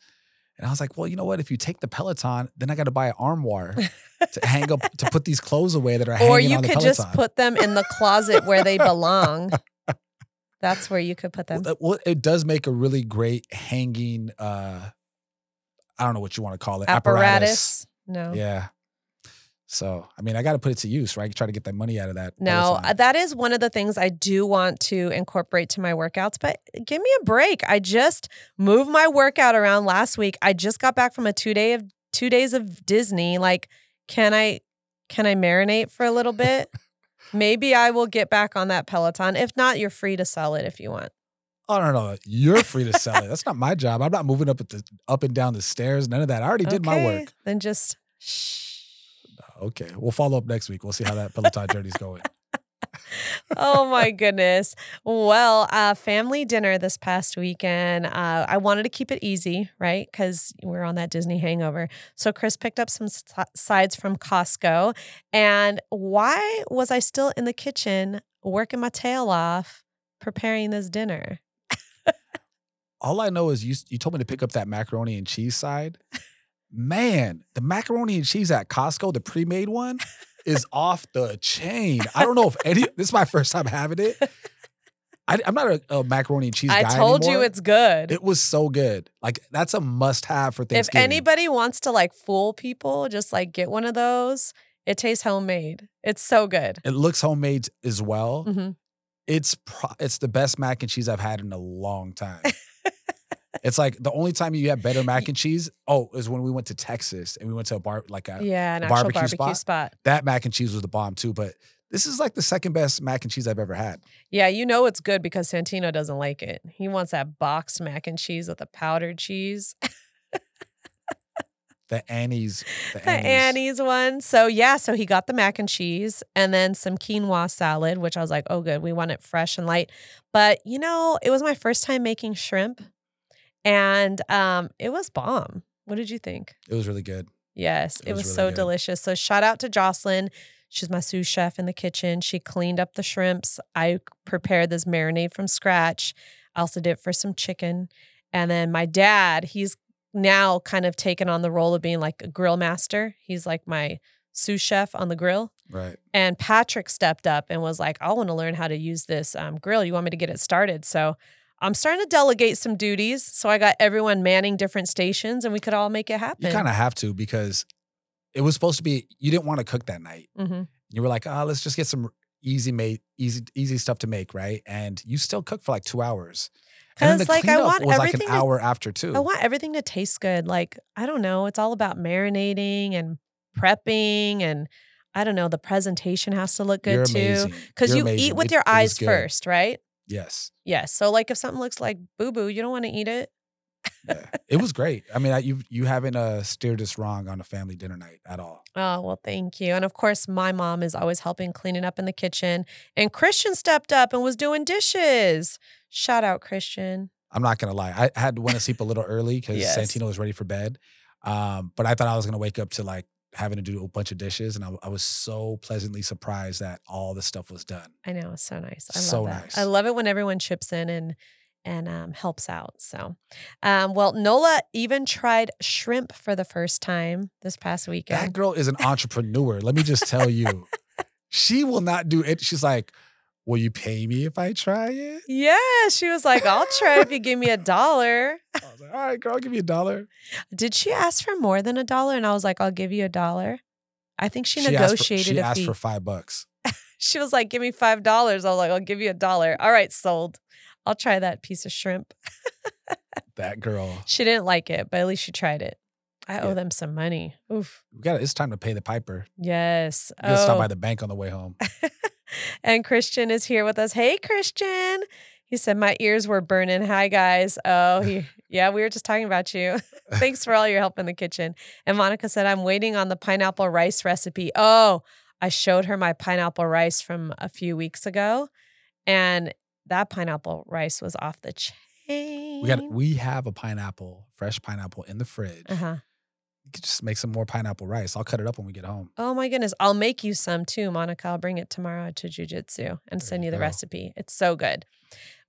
And I was like, "Well, you know what? If you take the Peloton, then I got to buy an armoire to hang up to put these clothes away that are hanging or you could just put them in the closet where they belong. (laughs) That's where you could put them. that- well, it does make a really great hanging. uh I don't know what you want to call it. Apparatus. No. Yeah. So, I mean, I got to put it to use, right? Try to get that money out of that. No, that is one of the things I do want to incorporate to my workouts, but give me a break. I just moved my workout around last week. I just got back from a 2 day of 2 days of Disney. Like, can I can I marinate for a little bit? (laughs) Maybe I will get back on that Peloton. If not, you're free to sell it if you want. Oh no, no, you're free to sell it. (laughs) That's not my job. I'm not moving up at the up and down the stairs. None of that. I already did my Okay, work. Then just shh. Okay, we'll follow up next week. We'll see how that Peloton journey's going. (laughs) oh my goodness. Well, uh, family dinner this past weekend. Uh, I wanted to keep it easy, right? Because we're on that Disney hangover. So Chris picked up some s- sides from Costco. And why was I still in the kitchen working my tail off preparing this dinner? (laughs) All I know is you you told me to pick up that macaroni and cheese side. Man, the macaroni and cheese at Costco, the pre-made one, is (laughs) off the chain. I don't know if any. This is my first time having it. I, am not a, a macaroni and cheese I told you it's good. It was so good. Like that's a must-have for Thanksgiving. if anybody wants to like fool people, just like get one of those. It tastes homemade. It's so good. it looks homemade as well. hmm It's pro- it's the best mac and cheese I've had in a long time. (laughs) it's like the only time you have better (laughs) mac and cheese. Oh, is when we went to Texas and we went to a bar like a Yeah, an barbecue barbecue, spot? spot. that mac and cheese was the bomb too. But this is like the second best mac and cheese I've ever had. Yeah, you know it's good because Santino doesn't like it. He wants that boxed mac and cheese with the powdered cheese, (laughs) The Annie's, the, the Annie's. Annie's one. So yeah, so he got the mac and cheese and then some quinoa salad, which I was like, oh good, we want it fresh and light. But you know, it was my first time making shrimp, and um, it was bomb. What did you think? It was really good. Yes, It it, was was, really so good. delicious. So shout out to Jocelyn. She's my sous chef in the kitchen. She cleaned up the shrimps. I prepared this marinade from scratch. I also did it for some chicken. And then my dad, he's now kind of taken on the role of being like a grill master. He's like my sous chef on the grill. Right. And Patrick stepped up and was like, I want to learn how to use this um, grill. You want me to get it started? So I'm starting to delegate some duties. So I got everyone manning different stations and we could all make it happen. You kind of have to because it was supposed to be. You didn't want to cook that night. hmm You were like, oh, let's just get some easy made, easy, easy stuff to make, right? And you still cook for like two hours. And then Because the like I want was like an everything to hour after too. I want everything to taste good. Like, I don't know. It's all about marinating and prepping and I don't know. The presentation has to look good You're too. Because You're amazing. eat with It- your eyes first, right? Yes. Yes. So like if something looks like boo boo, you don't want to eat it. Yeah. it was great. I mean, I, you you haven't uh, steered us wrong on a family dinner night at all. Oh, well, thank you. And of course, my mom is always helping cleaning up in the kitchen. And Christian stepped up and was doing dishes. Shout out, Christian. I'm not gonna lie. I had to went to sleep a little early because Yes. Santino was ready for bed. Um, but I thought I was gonna wake up to like having to do a bunch of dishes, and I, I was so pleasantly surprised that all the stuff was done. I know it's so nice. I love So that. nice. I love it when everyone chips in and and um, helps out. So, um, well, Nola even tried shrimp for the first time this past weekend. That girl is an entrepreneur. Let me just tell you, (laughs) she will not do it. She's like, "Will you pay me if I try it?" Yeah, she was like, "I'll try if you give me a dollar." (laughs) I was like, "All right, girl, I'll give you a dollar." Did she ask for more than a dollar? And I was like, "I'll give you a dollar." I think she, asked for- negotiated she asked fee. for five bucks. (laughs) she was like, "Give me five dollars." I was like, "I'll give you a dollar." All right, sold. I'll try that piece of shrimp. (laughs) That girl. She didn't like it, but at least she tried it. I owe Yeah. them some money. Oof. We got. It's time to pay the piper. Yes. You gotta stop Oh. by the bank on the way home. And Christian is here with us. Hey, Christian. He said, My ears were burning. Hi, guys. Oh, he, (laughs) yeah, we were just talking about you. (laughs) Thanks for all your help in the kitchen. And Monica said, I'm waiting on the pineapple rice recipe. Oh, I showed her my pineapple rice from a few weeks ago, and that pineapple rice was off the chain. We got we have a pineapple, fresh pineapple in the fridge. Uh-huh. Just make some more pineapple rice. I'll cut it up when we get home. Oh my goodness. I'll make you some too, Monica. I'll bring it tomorrow to jujitsu and There send you the go. recipe. It's so good.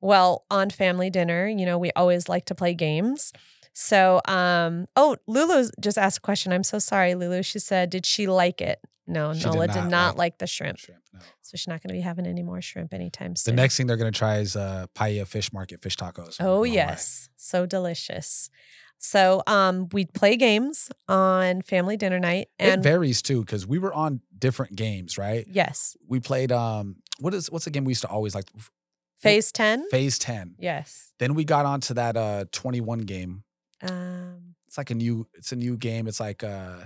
Well, on family dinner, you know, we always like to play games. So, um, oh, Lulu just asked a question. I'm so sorry, Lulu. She said, Did she like it? No, She Nola did not not like like the shrimp. Shrimp. No. So she's not going to be having any more shrimp anytime soon. The next thing they're gonna try is uh Paella Fish Market fish tacos. Oh yes, so delicious. So um we play games on family dinner night It and varies too, because we were on different games, right? yes, We played um what is what's the game we used to always like phase 10. phase 10. Yes. Then we got onto that uh 21 game. Um It's like a new it's a new game. It's like uh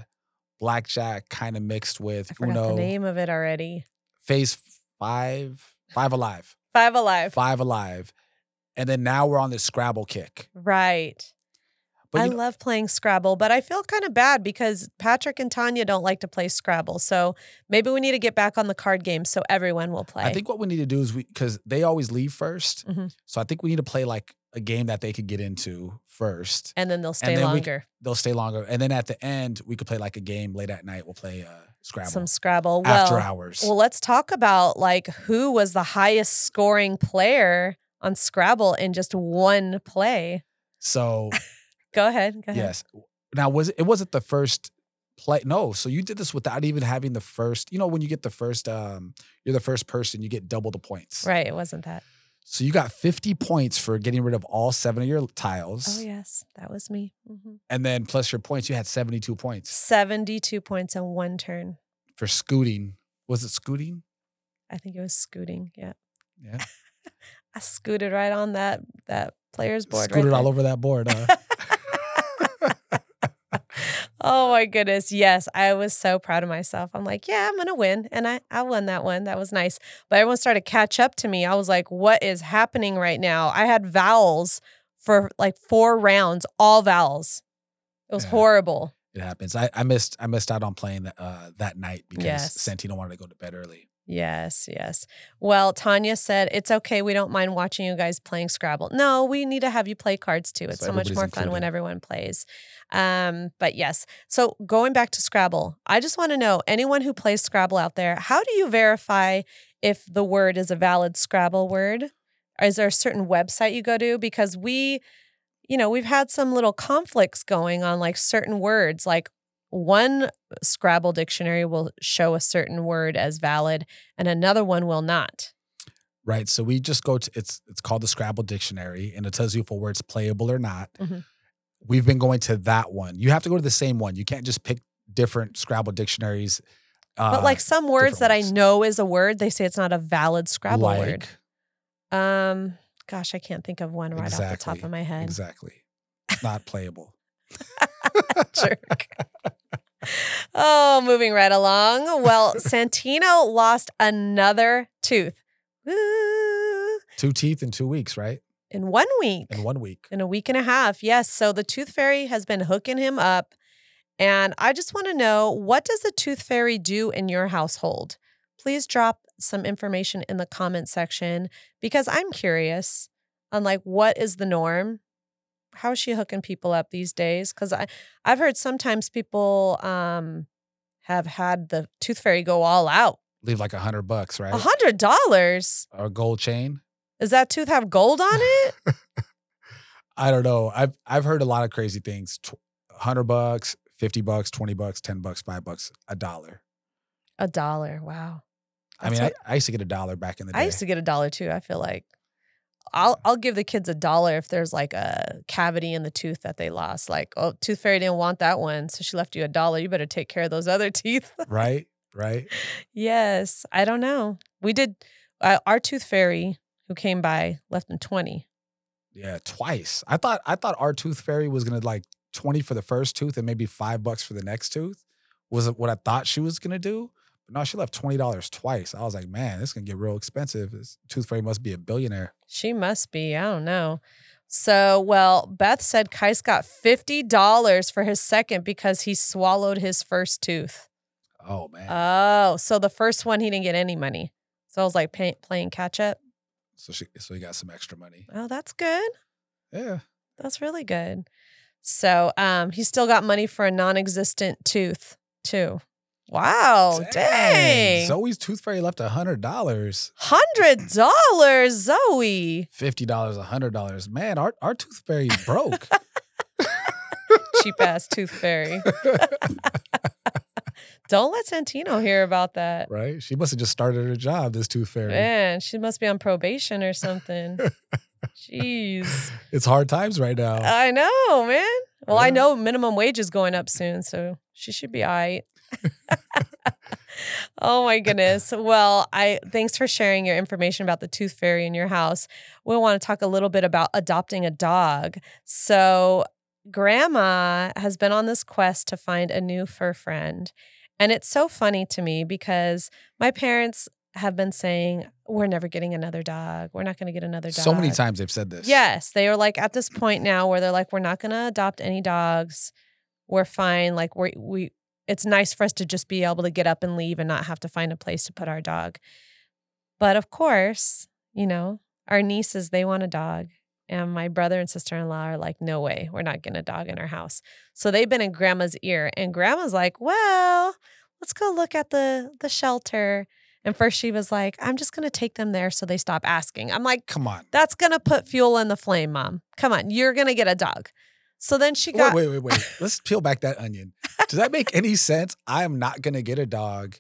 blackjack kind of mixed with I forgot Uno. the name of it already. Phase five, five alive. Five Alive. Five alive. And then now we're on this Scrabble kick. Right. But I know, love playing Scrabble, but I feel kind of bad because Patrick and Tanya don't like to play Scrabble. So maybe we need to get back on the card game so everyone will play. I think what we need to do is we because they always leave 1st Mhm. So I think we need to play like a game that they could get into first. and then they'll stay then we longer. They'll stay longer. And then at the end, we could play like a game late at night. We'll play uh Scrabble Some Scrabble. Well, after hours. Well, let's talk about like who was the highest scoring player on Scrabble in just one play. so Go ahead. Go ahead. yes. Now was it, it wasn't the first play? No. So you did this without even having the first. You know when you get the first, um, you're the first person, you get double the points. Right. It wasn't that. So you got 50 points for getting rid of all seven of your tiles, Oh, yes. That was me. hmm and then plus your points, you had 72 points 72 points in one turn. for scooting. Was it scooting? I think it was scooting. Yeah. Yeah. (laughs) I scooted right on that that player's board. Scooted right all over that board. Huh? (laughs) oh my goodness. Yes. I was so proud of myself. I'm like, yeah, I'm gonna win. And I, I won that one. That was nice. But everyone started to catch up to me. I was like, what is happening right now? I had vowels for like four rounds, all vowels. It was Yeah. horrible. it happens. I, I missed I missed out on playing uh, that night because Yes. Santino wanted to go to bed early. Yes, yes. Well, Tanya said it's okay. We don't mind watching you guys playing Scrabble. No, we need to have you play cards too. It's So so, much more fun when everyone plays. Um, but yes. So going back to Scrabble, I just want to know anyone who plays Scrabble out there, how do you verify if the word is a valid Scrabble word? Or is there a certain website you go to? Because we, you know, we've had some little conflicts going on like certain words, like one Scrabble dictionary will show a certain word as valid and another one will not. Right. So we just go to it's it's called the Scrabble Dictionary and it tells you if a word's playable or not. Mhm. We've been going to that one. You have to go to the same one. You can't just pick different Scrabble dictionaries. Uh, But like some words that I know is a word, they say it's not a valid Scrabble like, word. Um, gosh, I can't think of one right off the top Exactly. of my head. Exactly. (laughs) Not playable. (laughs) Jerk. (laughs) (laughs) oh, moving right along. Well, (laughs) Santino lost another tooth. Woo. Two teeth in two weeks, right? In one week. In one week. In a week and a half. Yes. So the tooth fairy has been hooking him up. And I just want to know what does the tooth fairy do in your household? Please drop some information in the comment section because I'm curious on like what is the norm? How is she hooking people up these days? Because I I've heard sometimes people um have had the tooth fairy go all out. Leave like a hundred bucks, right? A hundred dollars. Or a gold chain. Does that tooth have gold on it? (laughs) I don't know. I've I've heard a lot of crazy things. Hundred bucks, fifty bucks, twenty bucks, ten bucks, five bucks, a dollar. A dollar. Wow. I mean, what- I, I used to get a dollar back in the day. I used to get a dollar too. I feel like I'll I'll give the kids a dollar if there's like a cavity in the tooth that they lost. Like, oh, tooth fairy didn't want that one, so she left you a dollar. You better take care of those other (laughs) teeth. right, right. yes, I don't know. We did uh, our tooth fairy who came by left them twenty. Yeah, twice. I thought I thought our tooth fairy was gonna like twenty for the first tooth and maybe five bucks for the next tooth. Was it what I thought she was gonna do? But no, she left twenty dollars twice. I was like, man, this is gonna get real expensive. This Tooth Fairy must be a billionaire. She must be. I don't know. So, well, Beth said Kais got $50 for his second because he swallowed his first tooth. Oh man. Oh, so the first one he didn't get any money. So I was like pay- playing catch up. so she so he got some extra money. Oh, that's good. Yeah. That's really good. So um, he still got money for a non-existent tooth too. Wow, dang! Zoe's Tooth Fairy left a hundred dollars. Hundred dollars, Zoe. Fifty dollars, a hundred dollars. Man, our, our Tooth Fairy (laughs) broke. Cheap ass tooth fairy. (laughs) Don't let Santino hear about that. right? She must have just started her job, this Tooth Fairy. Man, she must be on probation or something. (laughs) Jeez. It's hard times right now. I know, man. Well, I know minimum wage is going up soon, so she should be all right. Oh my goodness. Well, I thanks for sharing your information about the tooth fairy in your house. We want to talk a little bit about adopting a dog. So, grandma has been on this quest to find a new fur friend. And it's so funny to me because my parents have been saying, We're never getting another dog. We're not going to get another dog. so many times they've said this. Yes, they are like at this point now where they're like, we're not going to adopt any dogs. We're fine. Like we we, it's nice for us to just be able to get up and leave and not have to find a place to put our dog. But of course, you know, our nieces they want a dog, and my brother and sister in law are like, no way, we're not getting a dog in our house. So they've been in grandma's ear, and grandma's like, well, let's go look at the the shelter. And first she was like, I'm just gonna take them there so they stop asking. I'm like, Come on. that's gonna put fuel in the flame, mom. Come on, you're gonna get a dog. So then she Wait, got wait, wait, wait. Let's peel back that onion. Does that make any sense? I am not gonna get a dog,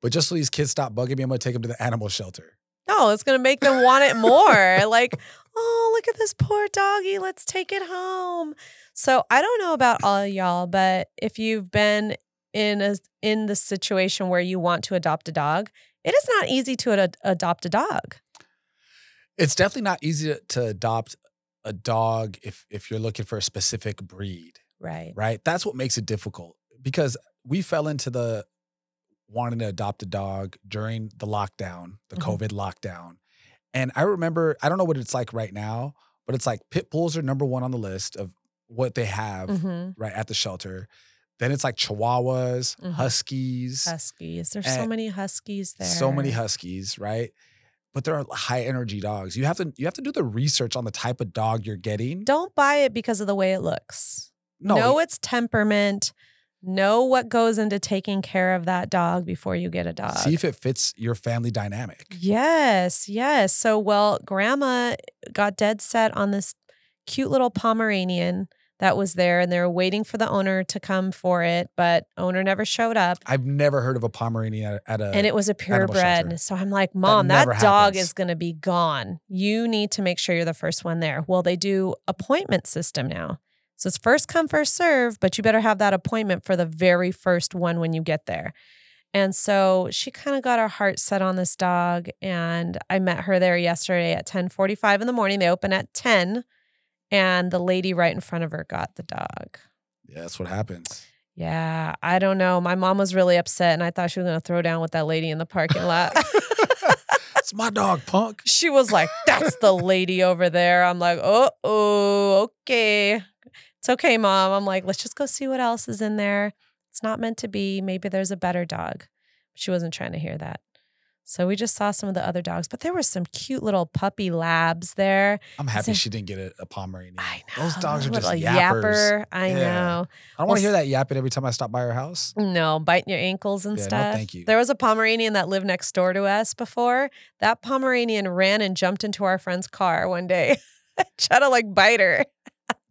but just so these kids stop bugging me, I'm gonna take them to the animal shelter. no, it's gonna make them want it more. like, (laughs) oh, look at this poor doggy. Let's take it home. So I don't know about all of y'all, but if you've been in a in the situation where you want to adopt a dog, it is not easy to ad- adopt a dog. It's definitely not easy to, to adopt a dog if if you're looking for a specific breed, Right. right? That's what makes it difficult because we fell into the wanting to adopt a dog during the lockdown, the Mhm. COVID lockdown. And I remember, I don't know what it's like right now, but it's like pit bulls are number one on the list of what they have hmm right at the shelter. Then it's like chihuahuas, Mhm. huskies, Huskies. There's so many huskies there. so many huskies, right? But they're high energy dogs. You have to you have to do the research on the type of dog you're getting. Don't buy it because of the way it looks. no, know its temperament, know what goes into taking care of that dog before you get a dog. see if it fits your family dynamic. yes, yes. So, well, grandma got dead set on this cute little Pomeranian that was there, and they were waiting for the owner to come for it, but owner never showed up. I've never heard of a Pomeranian at, at a and it was a purebred. So I'm like, Mom, that, never dog happens. is going to be gone. You need to make sure you're the first one there. Well, they do appointment system now. So it's first come, first serve, but you better have that appointment for the very first one when you get there. And so she kind of got her heart set on this dog. And I met her there yesterday at 1045 in the morning. They open at 10. And the lady right in front of her got the dog. yeah, that's what happens. Yeah, I don't know. My mom was really upset, and I thought she was going to throw down with that lady in the parking lot. (laughs) it's my dog, punk. (laughs) she was like, "That's the lady over there." I'm like, "Oh, oh, okay, it's okay, mom." I'm like, "Let's just go see what else is in there. It's not meant to be. Maybe there's a better dog." She wasn't trying to hear that. So we just saw some of the other dogs, but there were some cute little puppy labs there. I'm happy So- she didn't get a, a Pomeranian. I know Those dogs are just yappers. yapper. I Yeah. know. I don't want to hear that yapping every time I stop by her house. No, biting your ankles and Yeah, no, stuff. thank you. There was a Pomeranian that lived next door to us before. That Pomeranian ran and jumped into our friend's car one day, (laughs) tried to like bite her.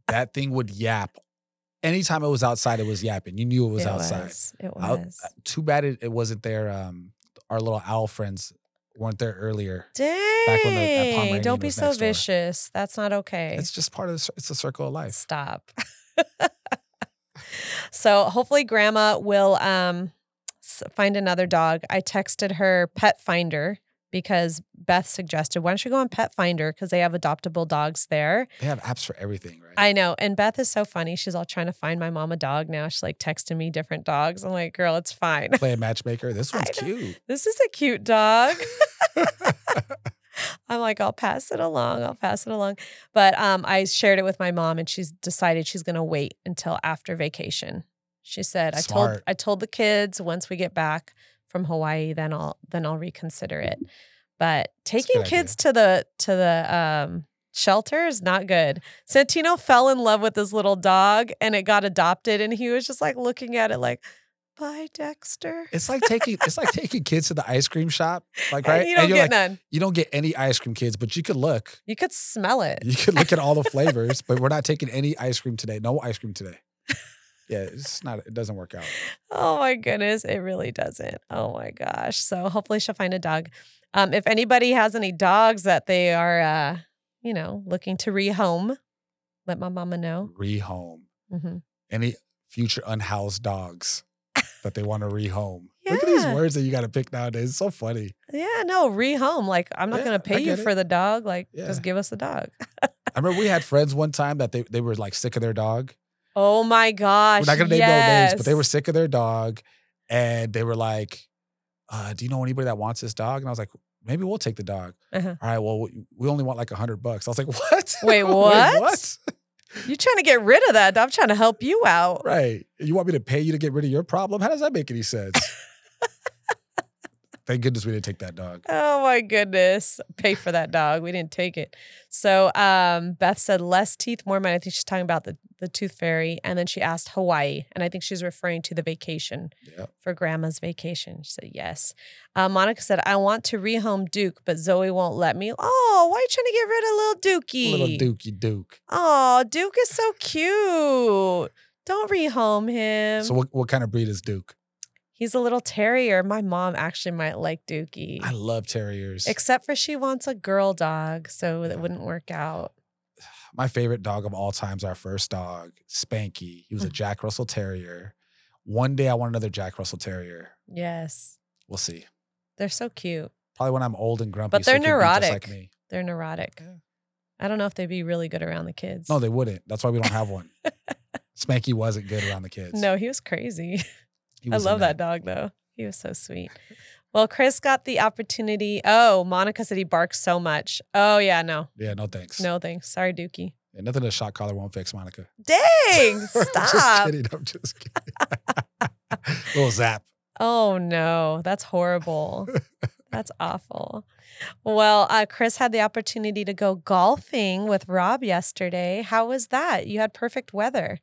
that thing would yap. Anytime it was outside, it was yapping. You knew it was it outside. Was. It I- was. Too bad it, it wasn't there. Um, our little owl friends weren't there earlier. Dang! the- Don't be so next door. vicious. That's not okay. It's just part of the, it's a circle of life. Stop. (laughs) so hopefully, Grandma will um find another dog. I texted her pet finder because Beth suggested, why don't you go on Pet Finder because they have adoptable dogs there. They have apps for everything, right? I know. And Beth is so funny. She's all trying to find my mom a dog now. She's like texting me different dogs. I'm like, girl, it's fine. Play a matchmaker. This (laughs) one's cute. This is a cute dog. (laughs) I'm like, I'll pass it along. I'll pass it along. But um, I shared it with my mom, and she's decided she's going to wait until after vacation. She said, "I told I told the kids once we get back from Hawaii, then I'll then I'll reconsider it." But taking kids to the to the um, shelter is not good. Santino fell in love with this little dog, and it got adopted, and he was just like looking at it like, "Bye, Dexter." It's like taking it's like taking kids to the ice cream shop, like right. And you don't you're get like, none. you don't get any ice cream kids, but you could look. You could smell it. You could look at all the (laughs) flavors, but we're not taking any ice cream today. No ice cream today. Yeah, it's not. It doesn't work out. Oh my goodness, it really doesn't. Oh my gosh. So hopefully she'll find a dog. Um, if anybody has any dogs that they are, uh, you know, looking to rehome, let my mama know. Rehome. hmm Any future unhoused dogs that they want to rehome. (laughs) Look at these words that you got to pick nowadays. It's so funny. Yeah, no, rehome. Like I'm not Yeah, gonna I pay you it. for the dog. Like Yeah. just give us the dog. I remember we had (laughs) friends one time that they, they were like sick of their dog. Oh my gosh. We're not gonna name no names, but they were sick of their dog, and they were like, uh, "Do you know anybody that wants this dog?" And I was like, "Maybe we'll take the dog." Uh-huh. All right, well, we- only want like a hundred bucks. I was like, (laughs) "What? (laughs) Wait, what? what? You trying to get rid of that? I'm trying to help you out. Right? You want me to pay you to get rid of your problem? How does that make any sense?" Thank goodness we didn't take that dog. Oh my goodness. Pay for that dog. We didn't take it. So um, Beth said less teeth, more money. I think she's talking about the, the tooth fairy. And then she asked Hawaii. And I think she's referring to the vacation Yeah. for grandma's vacation. She said yes. Uh, Monica said, I want to rehome Duke, but Zoe won't let me. Oh, why are you trying to get rid of little Dookie? Little Dookie Duke. Oh, Duke is so cute. Don't rehome him. So what, what kind of breed is Duke? He's a little terrier. My mom actually might like Dookie. I love terriers. Except for she wants a girl dog, so that wouldn't work out. (sighs) My favorite dog of all time is our first dog, Spanky. He was a. (laughs) Jack Russell Terrier. One day I want another Jack Russell Terrier. Yes. We'll see. They're so cute. Probably when I'm old and grumpy. But they're he can be just neurotic. like me. They're neurotic. Yeah. I don't know if they'd be really good around the kids. No, they wouldn't. That's why we don't have one. (laughs) Spanky wasn't good around the kids. no, he was crazy. (laughs) I love that dog though. He was so sweet. Well, Chris got the opportunity. Oh, Monica said he barks so much. Oh yeah, no. Yeah, no thanks. No thanks. Sorry, Dookie. Yeah, nothing a shot collar won't fix, Monica. Dang, (laughs) I'm just kidding. I'm just kidding. (laughs) Little zap. Oh no, that's horrible. that's awful. Well, uh, Chris had the opportunity to go golfing with Rob yesterday. How was that? You had perfect weather.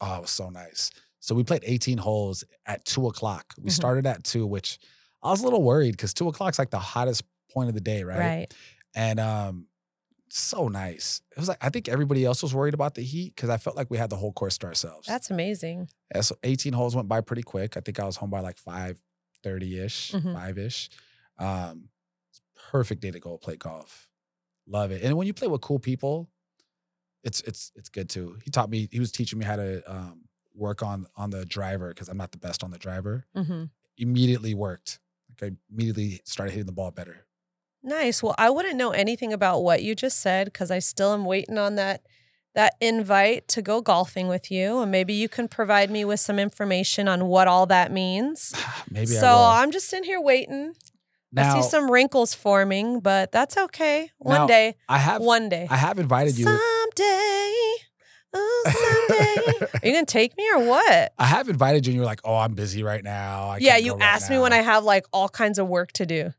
Oh, it was so nice. So we played 18 holes at two o'clock. We Mhm. started at two, which I was a little worried because two o'clock's like the hottest point of the day, right? Right. And um, so nice. It was like I think everybody else was worried about the heat because I felt like we had the whole course to ourselves. That's amazing. So 18 holes went by pretty quick. I think I was home by like 5:30ish, Mhm. 5ish. Um, perfect day to go play golf. Love it. And when you play with cool people, it's it's it's good too. He taught me, he was teaching me how to um work on on the driver because I'm not the best on the driver. hmm Immediately worked. Like I immediately started hitting the ball better. Nice. Well, I wouldn't know anything about what you just said because I still am waiting on that that invite to go golfing with you, and maybe you can provide me with some information on what all that means. (sighs) Maybe so. I'm just in here waiting. now, I see some wrinkles forming, but that's okay. One Now, day, I have one day. I have invited you. Someday. Oh, someday. Are you gonna take me or what? I have invited you and you're like, oh, I'm busy right now. I yeah, you right asked me when. I have like all kinds of work to do.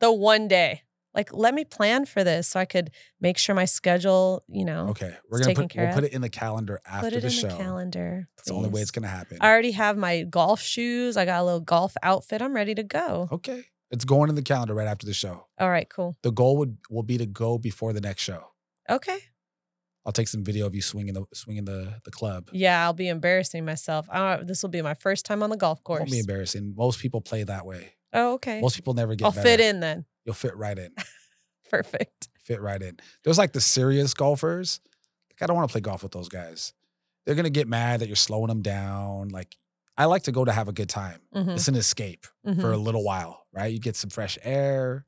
The one day. Like, let me plan for this so I could make sure my schedule, you know, Okay, we're gonna put we'll put it in the calendar after put it the in show. the calendar. It's the only way it's gonna happen. I already have my golf shoes. I got a little golf outfit. I'm ready to go. Okay, it's going in the calendar right after the show. All right, cool. The goal would will be to go before the next show. Okay. I'll take some video of you swinging the swinging the the club. Yeah, I'll be embarrassing myself. This will be my first time on the golf It course. Won't be embarrassing. Most people play that way. oh, okay. Most people never get. I'll better. fit in then. You'll fit right in. (laughs) Perfect. fit right in. There's like the serious golfers. Like I don't want to play golf with those guys. They're gonna get mad that you're slowing them down. Like I like to go to have a good time. Mhm, It's an escape mhm. for a little while, right? You get some fresh air.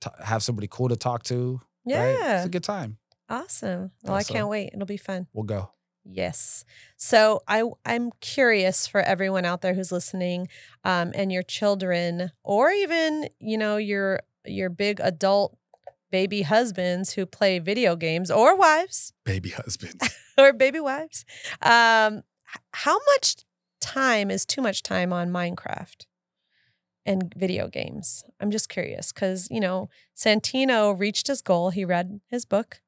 t- have somebody cool to talk to. Right? Yeah. It's a good time. Awesome. Well, I can't wait. It'll be fun. We'll go. Yes. So I I'm curious for everyone out there who's listening, um, and your children, or even you know your your big adult baby husbands who play video games, or wives, Baby husbands. (laughs) or baby wives. Um, how much time is too much time on Minecraft and video games? I'm just curious because you know Santino reached his goal. He read his book,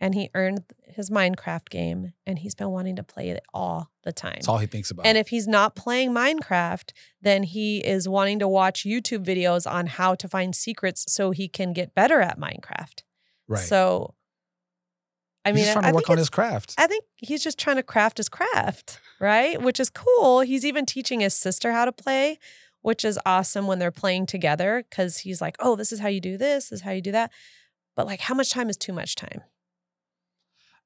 and he earned his Minecraft game, and he's been wanting to play it all the time. That's all he thinks about. And if he's not playing Minecraft, then he is wanting to watch YouTube videos on how to find secrets so he can get better at Minecraft. right. So, I He's mean, just trying I work on his craft. I think he's just trying to craft his craft, right? Which is cool. He's even teaching his sister how to play, which is awesome when they're playing together because he's like, oh, this is how you do this, this is how you do that. But like, how much time is too much time?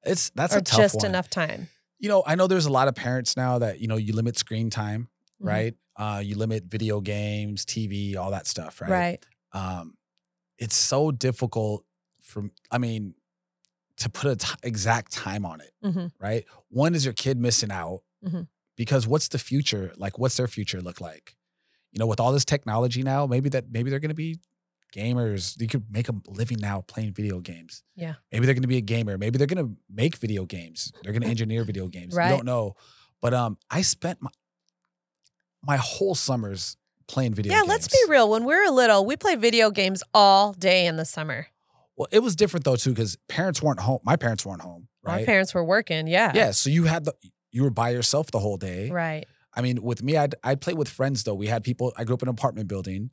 It's that's or a tough just one. enough time? You know, I know there's a lot of parents now that you know you limit screen time, Mhm. right? Uh, you limit video games, TV, all that stuff, right? Right. Um, it's so difficult for. I mean, to put a t- exact time on it, hmm right? One is your kid missing out Mhm. because what's the future like? What's their future look like? You know, with all this technology now, maybe that maybe they're going to be gamers. You could make a living now playing video games. Yeah. Maybe they're going to be a gamer. Maybe they're going to make video games. They're going to engineer video (laughs) games. Right. You don't know. But um, I spent my my whole summers playing video Yeah, games. let's be real. When we were little, we played video games all day in the summer. Well, it was different though too because parents weren't home. My parents weren't home, right? parents were working. Yeah. Yeah, so you had the you were by yourself the whole day. Right. I mean, with me, I'd I'd play with friends though. We had people. I grew up in an apartment building.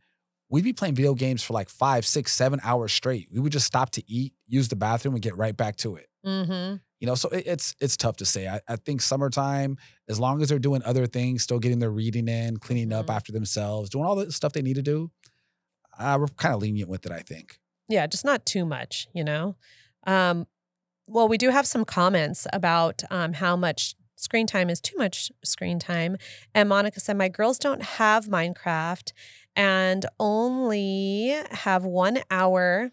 We'd be playing video games for like five, six, seven hours straight. We would just stop to eat, use the bathroom, and get right back to it. Mm-hmm. You know, so it, it's it's tough to say. I, I think summertime, as long as they're doing other things, still getting their reading in, cleaning up Mhm. after themselves, doing all the stuff they need to do, uh, we're kind of lenient with it. I think. Yeah, just not too much, you know? Um, well, we do have some comments about um, how much screen time is too much screen time. And Monica said, My girls don't have Minecraft and only have one hour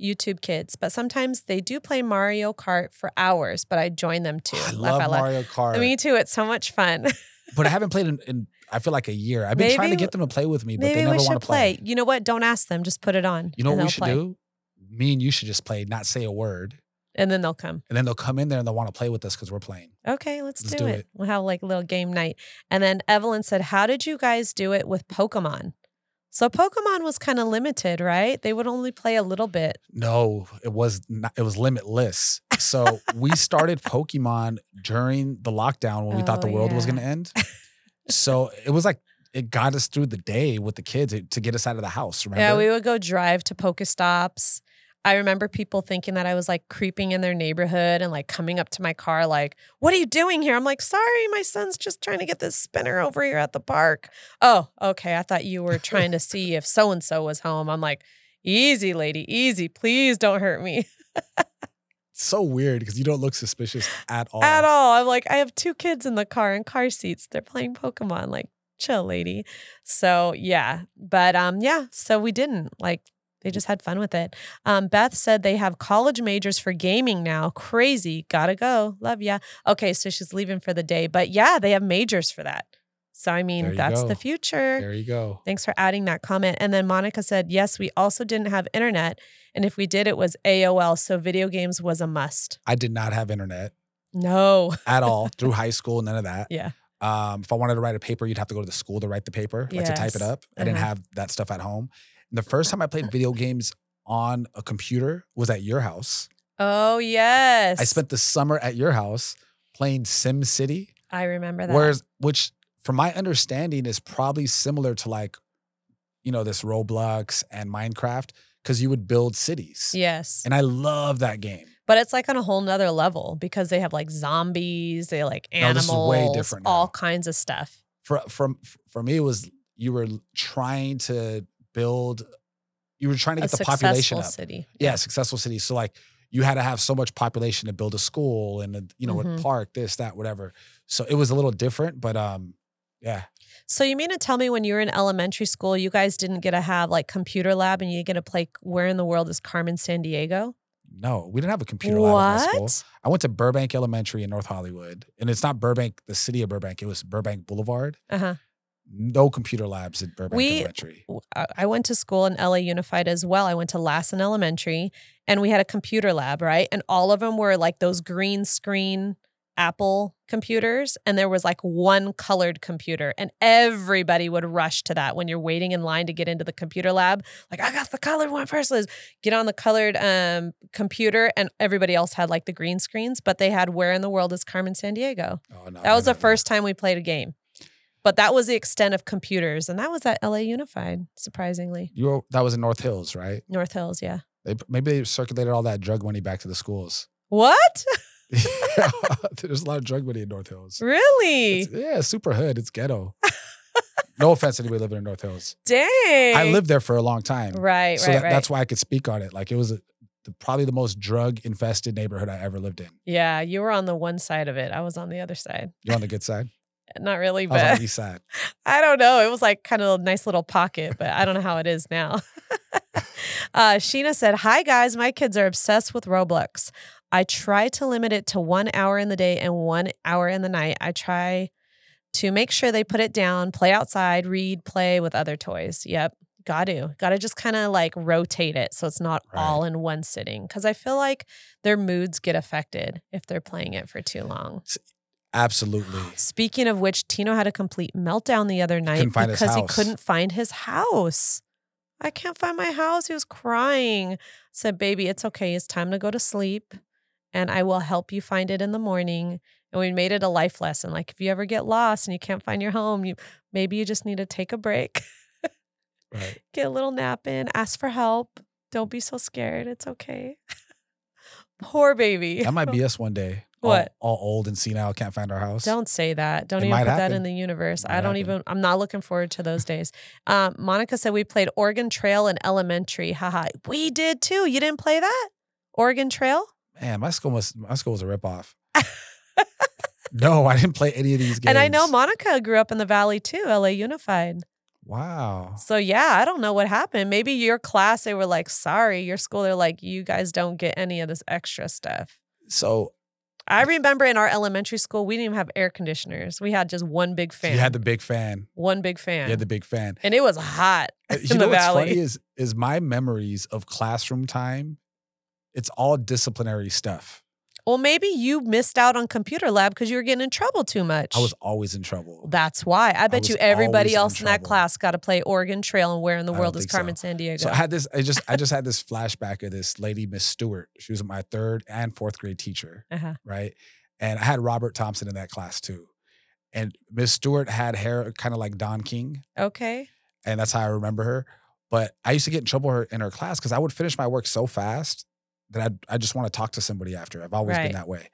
YouTube kids, but sometimes they do play Mario Kart for hours, but I join them too. I love. Mario Kart, Me too. It's so much fun. (laughs) but I haven't played in, in I feel like a year. I've been trying to get them to play with me, but they Maybe never we want to play. play. You know what? Don't ask them. Just put it on. You know what we should play. do? Me and you should just play, not say a word, And then they'll come. and then they'll come in there and they'll want to play with us because we're playing. Okay, let's, Let's do, do it. it. We'll have like a little game night. And then Evelyn said, How did you guys do it with Pokemon? So Pokemon was kind of limited, right? They would only play a little bit. No, it was not, it was limitless. So we started Pokemon during the lockdown when we thought the Oh, world was going to end. (laughs) So it was like it got us through the day with the kids to, to get us out of the house. Remember? Yeah, we would go drive to Pokestops. I remember people thinking that I was like creeping in their neighborhood and like coming up to my car, like, What are you doing here? I'm like, Sorry, my son's just trying to get this spinner over here at the park. Oh, okay. I thought you were trying to see if so and so was home. I'm like, Easy, lady, easy. Please don't hurt me. (laughs) So weird because you don't look suspicious at all. at all. I'm like, I have two kids in the car in car seats. They're playing Pokemon. Like, chill, lady. So yeah, but um, yeah. So we didn't like. They just had fun with it. Um, Beth said they have college majors for gaming now. Crazy. Gotta go. Love ya. Okay, so she's leaving for the day, but yeah, they have majors for that. So I mean, that's go. the future. There you go. Thanks for adding that comment. And then Monica said, yes, we also didn't have internet. And if we did, it was AOL. So video games was a must. I did not have internet No. (laughs) at all through high school, none of that. Yeah. Um, if I wanted to write a paper, you'd have to go to the school to write the paper, like to type it up. I didn't Uh-huh. have that stuff at home. And the first time I played video games on a computer was at your house. Oh, yes. I spent the summer at your house playing Sim City, I remember that. whereas which from my understanding is probably similar to like, you know, this Roblox and Minecraft, because you would build cities. yes. And I love that game. but it's like on a whole nother level because they have like zombies, they like animals, is way different all now. kinds of stuff. For from for me, it was you were trying to build, you were trying to A get the population up. city. yeah, successful city. So like you had to have so much population to build a school and a, you know Mhm. a park, this, that, whatever. So it was a little different, but um, Yeah. So you mean to tell me when you were in elementary school, you guys didn't get to have like computer lab and you get to play Where in the World is Carmen Sandiego? No, we didn't have a computer lab in my school. What? I went to Burbank Elementary in North Hollywood, and it's not Burbank, the city of Burbank. It was Burbank Boulevard. Uh huh. No computer labs at Burbank We- Elementary. I went to school in LA Unified as well. I went to Lassen Elementary and we had a computer lab, right? And all of them were like those green screen Apple computers. And there was like one colored computer. And everybody would rush to that when you're waiting in line to get into the computer lab. Like, I got the colored one first. Liz. Get on the colored um, computer. And everybody else had like the green screens, but they had Where in the World is Carmen Sandiego? Oh no, That was no, the no. first time we played a game. But that was the extent of computers. And that was at LA Unified, surprisingly. You were, that was in North Hills, right? North Hills, yeah. They, maybe they circulated all that drug money back to the schools. What? (laughs) (laughs) There's a lot of drug money in North Hills. Really? It's- yeah, super hood. It's ghetto. (laughs) no offense to anybody living in North Hills. Dang. I lived there for a long time. Right, so right, that, right. that's why I could speak on it. Like it was a, the, probably the most drug infested neighborhood I ever lived in. yeah, you were on the one side of it. I was on the other side. You're on the good side. Not really, I was on but the east side. I don't know. It was like kind of a nice little pocket, but I don't know how it is now. (laughs) uh, Sheena said, Hi, guys. My kids are obsessed with Roblox. I try to limit it to one hour in the day and one hour in the night. I try to make sure they put it down, play outside, read, play with other toys. Yep. Got to. Got to just kind of like rotate it so it's not Right. all in one sitting. Cause I feel like their moods get affected if they're playing it for too long. Absolutely. Speaking of which, Tino had a complete meltdown the other night couldn't because he couldn't find his house. I can't find my house. He was crying. I said, Baby, it's okay. It's time to go to sleep. And I will help you find it in the morning. And we made it a life lesson. Like if you ever get lost and you can't find your home, you maybe you just need to take a break, Right. (laughs) get a little nap in, ask for help. Don't be so scared. It's okay. (laughs) Poor baby. That might be (laughs) us one day. All- What? All, old and senile, can't find our house. Don't say that. Don't It even put that in the universe. I don't happen. even. I'm not looking forward to those days. Um, Monica said we played Oregon Trail in elementary. Haha, we did too. You didn't play that Oregon Trail? Man, my school was my school was a ripoff. (laughs) no, I didn't play any of these games. And I know Monica grew up in the Valley too, LA Unified. Wow. So yeah, I don't know what happened. Maybe your class they were like, sorry, your school they're like, you guys don't get any of this extra stuff. So I remember in our elementary school, we didn't even have air conditioners. We had just one big fan. you had the big fan. one big fan. You had the big fan. and it was hot Uh, (laughs) in You the know what's valley. funny is is my memories of classroom time. It's all disciplinary stuff. Well, maybe you missed out on computer lab because you were getting in trouble too much. I was always in trouble. That's why. I bet was you everybody always in else in that class got to play Oregon Trail and Where in the I World is think so. Carmen Sandiego. So I had this. I just I just had this flashback of this lady, Miss Stewart. She was my third and fourth grade teacher. uh-huh. right? And I had Robert Thompson in that class too. And Miss Stewart had hair kind of like Don King, Okay. and that's how I remember her. But I used to get in trouble her- in her class because I would finish my work so fast that I I just want to talk to somebody after. I've always Right. been that way.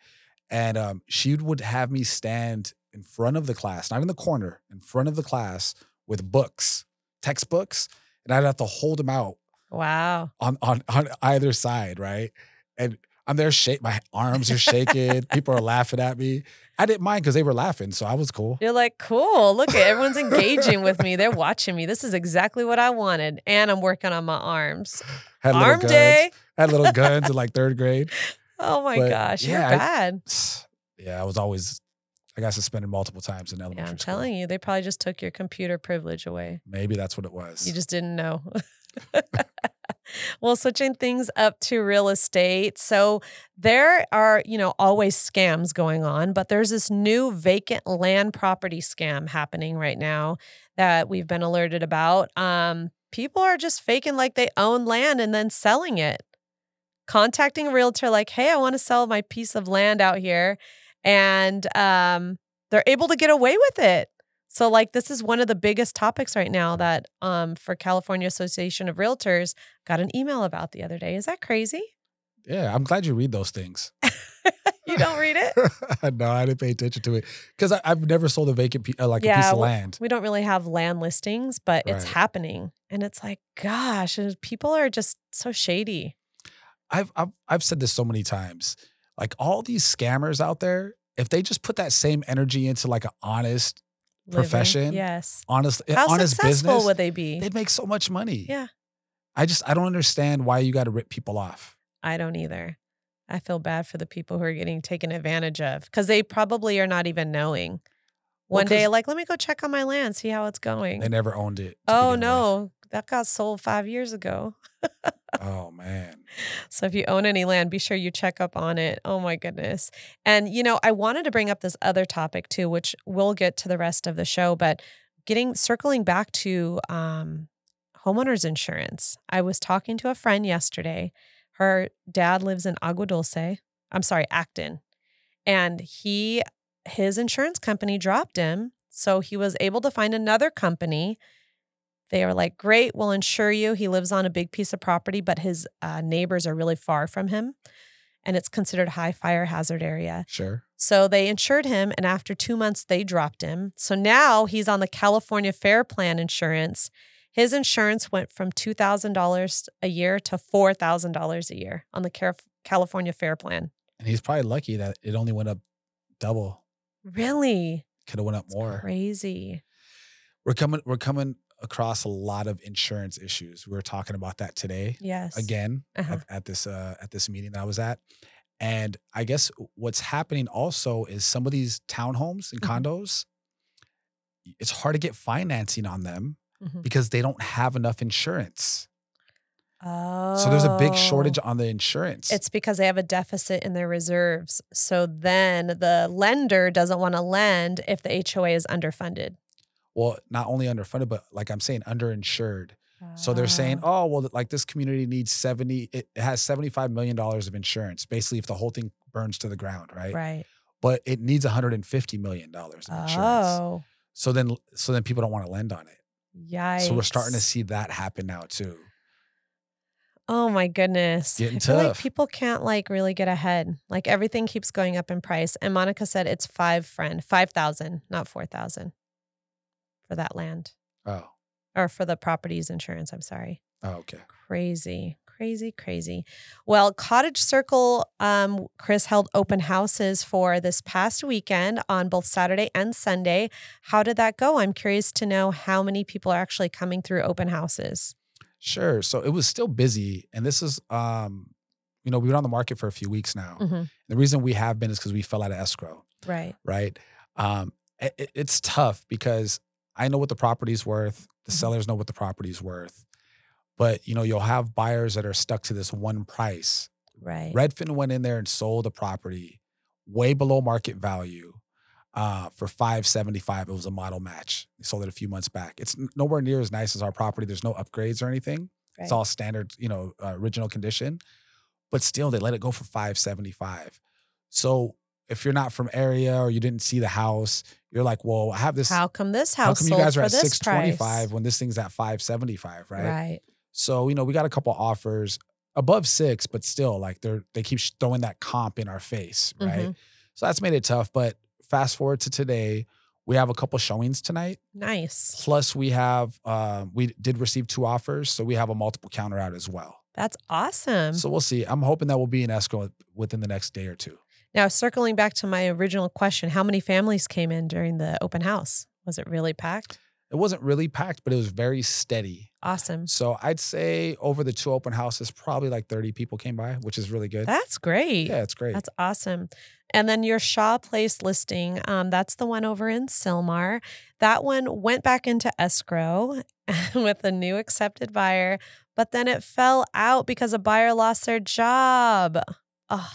And um, she would have me stand in front of the class, not in the corner, in front of the class with books, textbooks, and I'd have to hold them out Wow. on on on either side, right? And I'm there, shake my arms are shaking. (laughs) People are laughing at me. I didn't mind because they were laughing, so I was cool. You're like, cool. Look at everyone's engaging with me. They're watching me. This is exactly what I wanted. And I'm working on my arms. Had Arm guns. day. Had little guns in like third grade. Oh my But, gosh. You're yeah, I- bad. (sighs) Yeah, I was always. I got suspended multiple times in elementary Yeah, I'm school. telling you, they probably just took your computer privilege away. Maybe that's what it was. You just didn't know. (laughs) well, switching things up to real estate. So there are, you know, always scams going on, but there's this new vacant land property scam happening right now that we've been alerted about. Um, people are just faking like they own land and then selling it. Contacting a realtor like, "Hey, I want to sell my piece of land out here." And um, they're able to get away with it. So like this is one of the biggest topics right now that um for California Association of Realtors got an email about the other day. Is that crazy? yeah, I'm glad you read those things. (laughs) You don't read it? (laughs) no, I didn't pay attention to it because I've never sold a vacant uh, like a piece of land. We don't really have land listings, but it's happening. And it's like, gosh, people are just so shady. I've, I've I've said this so many times. Like all these scammers out there, if they just put that same energy into like an honest living. Profession? Yes. honestly, eh, How honest successful business, would they be? they'd make so much money. Yeah. I just I don't understand why you got to rip people off. I don't either. I feel bad for the people who are getting taken advantage of because they probably are not even knowing. Well, One day, 'cause- like, let me go check on my land, see how it's going. They never owned it. oh, no, with. That got sold five years ago. Oh man. (laughs) So if you own any land, be sure you check up on it. Oh my goodness. And you know, I wanted to bring up this other topic too, which we'll get to the rest of the show, but getting circling back to um homeowners insurance. I was talking to a friend yesterday. Her dad lives in Agua Dulce. I'm sorry, Acton. And he his insurance company dropped him, so he was able to find another company they are like, great, we'll insure you. He lives on a big piece of property, but his uh, neighbors are really far from him. And it's considered high fire hazard area. Sure. So they insured him. And after two months, they dropped him. So now he's on the California Fair Plan insurance. His insurance went from $2,000 a year to $4,000 a year on the California Fair Plan. And he's probably lucky that it only went up double. Really? Could have went up It's more. Crazy. We're coming we're coming across a lot of insurance issues. We were talking about that today Yes. again Uh-huh. at, at this uh at this meeting that I was at. And I guess what's happening also is some of these townhomes and Mhm. condos, it's hard to get financing on them Mhm. because they don't have enough insurance. Oh. So there's a big shortage on the insurance. It's because they have a deficit in their reserves. So then the lender doesn't want to lend if the HOA is underfunded. Well, not only underfunded, but like I'm saying, underinsured. So they're saying, Ah. oh, well, like this community needs 70, it has $75 million of insurance, basically, if the whole thing burns to the ground, right? right. But it needs $150 million of insurance. Oh, So then, so then people don't want to lend on it. yikes. So we're starting to see that happen now too. Oh my goodness. Getting feel like tough. people can't like really get ahead. Like everything keeps going up in price. And Monica said it's five friend, 5,000, not 4,000 for that land Oh, or for the properties insurance. I'm sorry. oh okay. Crazy, crazy, crazy. Well, Cottage Circle, um, Chris held open houses for this past weekend on both Saturday and Sunday. How did that go? I'm curious to know how many people are actually coming through open houses. Sure. So it was still busy. And this is, um, you know, we've been on the market for a few weeks now. Mhm. The reason we have been is because we fell out of escrow. Right. right? Um, it- it's tough because I know what the property's worth. The Mhm. sellers know what the property's worth. But you know, you'll have buyers that are stuck to this one price. Right. Redfin went in there and sold a property way below market value uh, for five seventy five. It was a model match. They sold it a few months back. It's nowhere near as nice as our property. There's no upgrades or anything. It's all standard, you know, uh, original condition. But still, they let it go for five seventy five. So if you're not from area or you didn't see the house, you're like, well, I have this. How come this house? how come you guys are at six twenty five when this thing's at five seventy five, right? Right. So you know, we got a couple offers above six, but still, like they're they keep throwing that comp in our face, right? Mhm. So that's made it tough. But fast forward to today, we have a couple showings tonight. Nice. Plus, we have uh, we did receive two offers, so we have a multiple counter out as well. That's awesome. So we'll see. I'm hoping that we'll be in escrow within the next day or two. Now, circling back to my original question, how many families came in during the open house? Was it really packed? It wasn't really packed, but it was very steady. Awesome. So I'd say over the two open houses, probably like 30 people came by, which is really good. That's great. yeah, it's great. That's awesome. And then your Shaw Place listing, um, that's the one over in Sylmar. That one went back into escrow (laughs) with a new accepted buyer, but then it fell out because a buyer lost their job. Oh,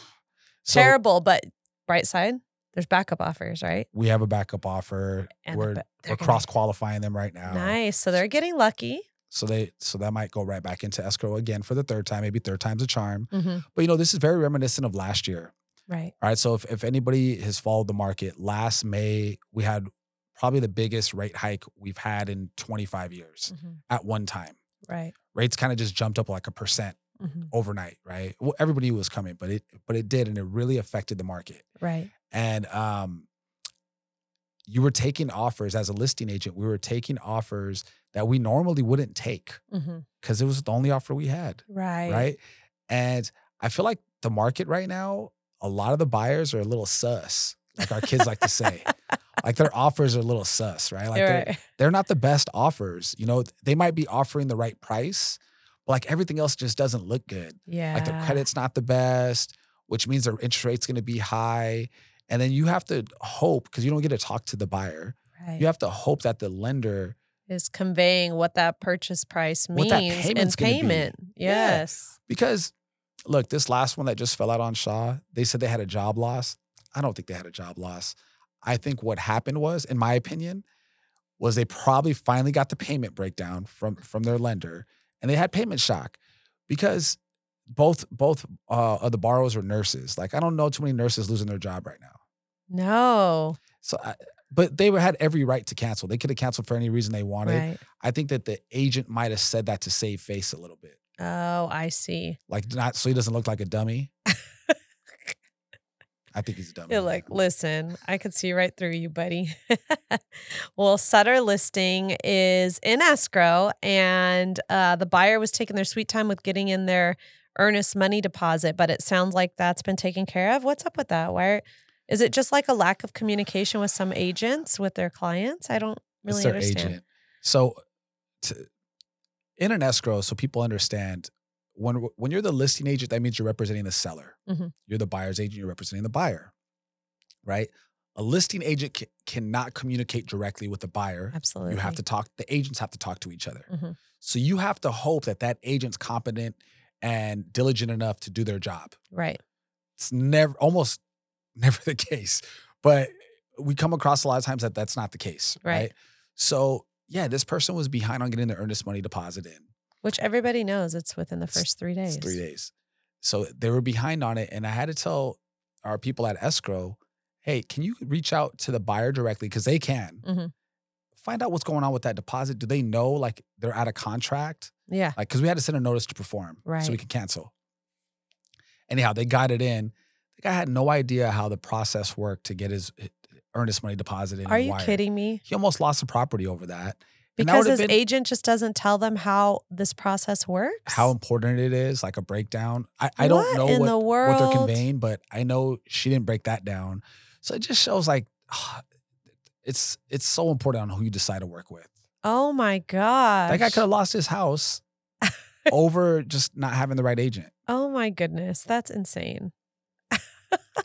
So terrible. But bright side, there's backup offers, right? we have a backup offer. And we're they're we're gonna- cross qualifying them right now. Nice. So they're getting lucky. So they so that might go right back into escrow again for the third time, maybe third time's a charm. Mhm. But you know, this is very reminiscent of last year. Right. All right. So if, if anybody has followed the market, last May we had probably the biggest rate hike we've had in 25 years Mhm. at one time. Right. Rates kind of just jumped up like a percent Mhm. overnight, right? Well, everybody was coming, but it but it did, and it really affected the market. Right. And um, you were taking offers as a listing agent. We were taking offers that we normally wouldn't take because it was the only offer we had, Right. right? And I feel like the market right now, a lot of the buyers are a little sus, like our kids like to say. (laughs) like their offers are a little sus, right? Like they're, right. they're not the best offers. You know, they might be offering the right price, but like everything else just doesn't look good. Yeah. Like their credit's not the best, which means their interest rate's going to be high. And then you have to hope because you don't get to talk to the buyer. Right. You have to hope that the lender is conveying what that purchase price means that in payment's gonna be. payment. Yeah. Yes. because look, this last one that just fell out on Shaw, they said they had a job loss. I don't think they had a job loss. I think what happened was, in my opinion, was they probably finally got the payment breakdown from from their lender, and they had payment shock because both both uh, of the borrowers were nurses. Like I don't know too many nurses losing their job right now. No. So, I, but they were, had every right to cancel. They could have canceled for any reason they wanted. Right. I think that the agent might have said that to save face a little bit, Oh, I see. like not so he doesn't look like a dummy. I think he's a dummy. You're like, listen, I could see right through you, buddy. (laughs) well, Sutter listing is in escrow, and uh, the buyer was taking their sweet time with getting in their earnest money deposit, but it sounds like that's been taken care of. What's up with that? Why are, is it just like a lack of communication with some agents with their clients? I don't it's really their understand. agent. So, to, in an escrow, so people understand when when you're the listing agent, that means you're representing the seller. Mhm. You're the buyer's agent. You're representing the buyer, right? A listing agent ca- cannot communicate directly with the buyer. Absolutely. You have to talk. The agents have to talk to each other. Mhm. So you have to hope that that agent's competent and diligent enough to do their job. Right. It's never, almost (laughs) never the case, but we come across a lot of times that that's not the case, Right. right? So yeah, this person was behind on getting their earnest money deposit in. Which everybody knows it's within the first three days. It's three days. So they were behind on it, and I had to tell our people at escrow, "Hey, can you reach out to the buyer directly because they can Mhm. find out what's going on with that deposit? Do they know like they're out of contract? Yeah. Like because we had to send a notice to perform, right. so we could cancel. Anyhow, they got it in. The guy had no idea how the process worked to get his his earnest money deposited. Are you wired. kidding me? He almost lost the property over that. Because his been- agent just doesn't tell them how this process works. how important it is, like a breakdown. I, I don't know in what, the what they're conveying, but I know she didn't break that down. So it just shows like (sighs) it's it's so important on who you decide to work with. Oh my god. That guy could have lost his house (laughs) over just not having the right agent. Oh my goodness. That's insane.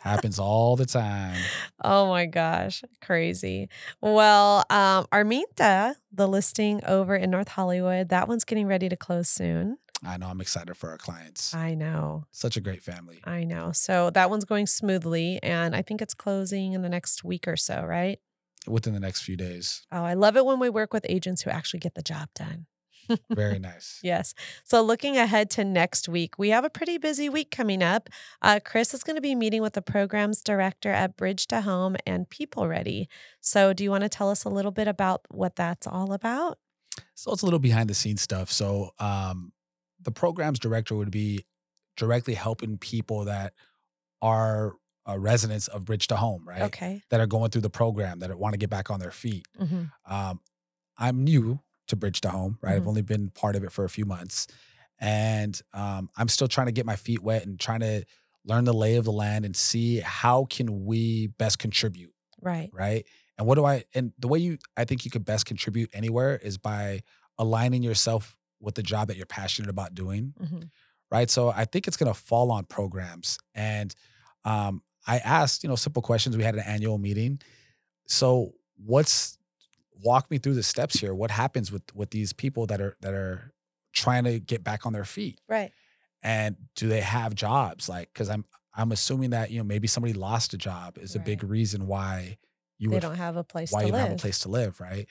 Happens all the time. Oh my gosh. Crazy. Well, um, Arminta, the listing over in North Hollywood, that one's getting ready to close soon. I know I'm excited for our clients. I know. Such a great family. I know. So that one's going smoothly. And I think it's closing in the next week or so, right? Within the next few days. Oh, I love it when we work with agents who actually get the job done. Very nice. Yes. So looking ahead to next week, we have a pretty busy week coming up. Uh, Chris is going to be meeting with the programs director at Bridge to Home and People Ready. So, do you want to tell us a little bit about what that's all about? So it's a little behind the scenes stuff. So um, the programs director would be directly helping people that are uh, residents of Bridge to Home, right? Okay. That are going through the program that want to get back on their feet. hmm Um, I'm new to Bridge to Home, right? I've Mhm. only been part of it for a few months, and um, I'm still trying to get my feet wet and trying to learn the lay of the land and see how can we best contribute Right. right? And what do I and the way you I think you could best contribute anywhere is by aligning yourself with the job that you're passionate about doing, hmm right? So I think it's going to fall on programs. And um, I asked, you know, simple questions. We had an annual meeting. So what's walk me through the steps here? What happens with with these people that are that are trying to get back on their feet? Right. And do they have jobs? Like, because I'm I'm assuming that you know maybe somebody lost a job is a big reason why you would don't have a place why to you live. don't have a place to live, right?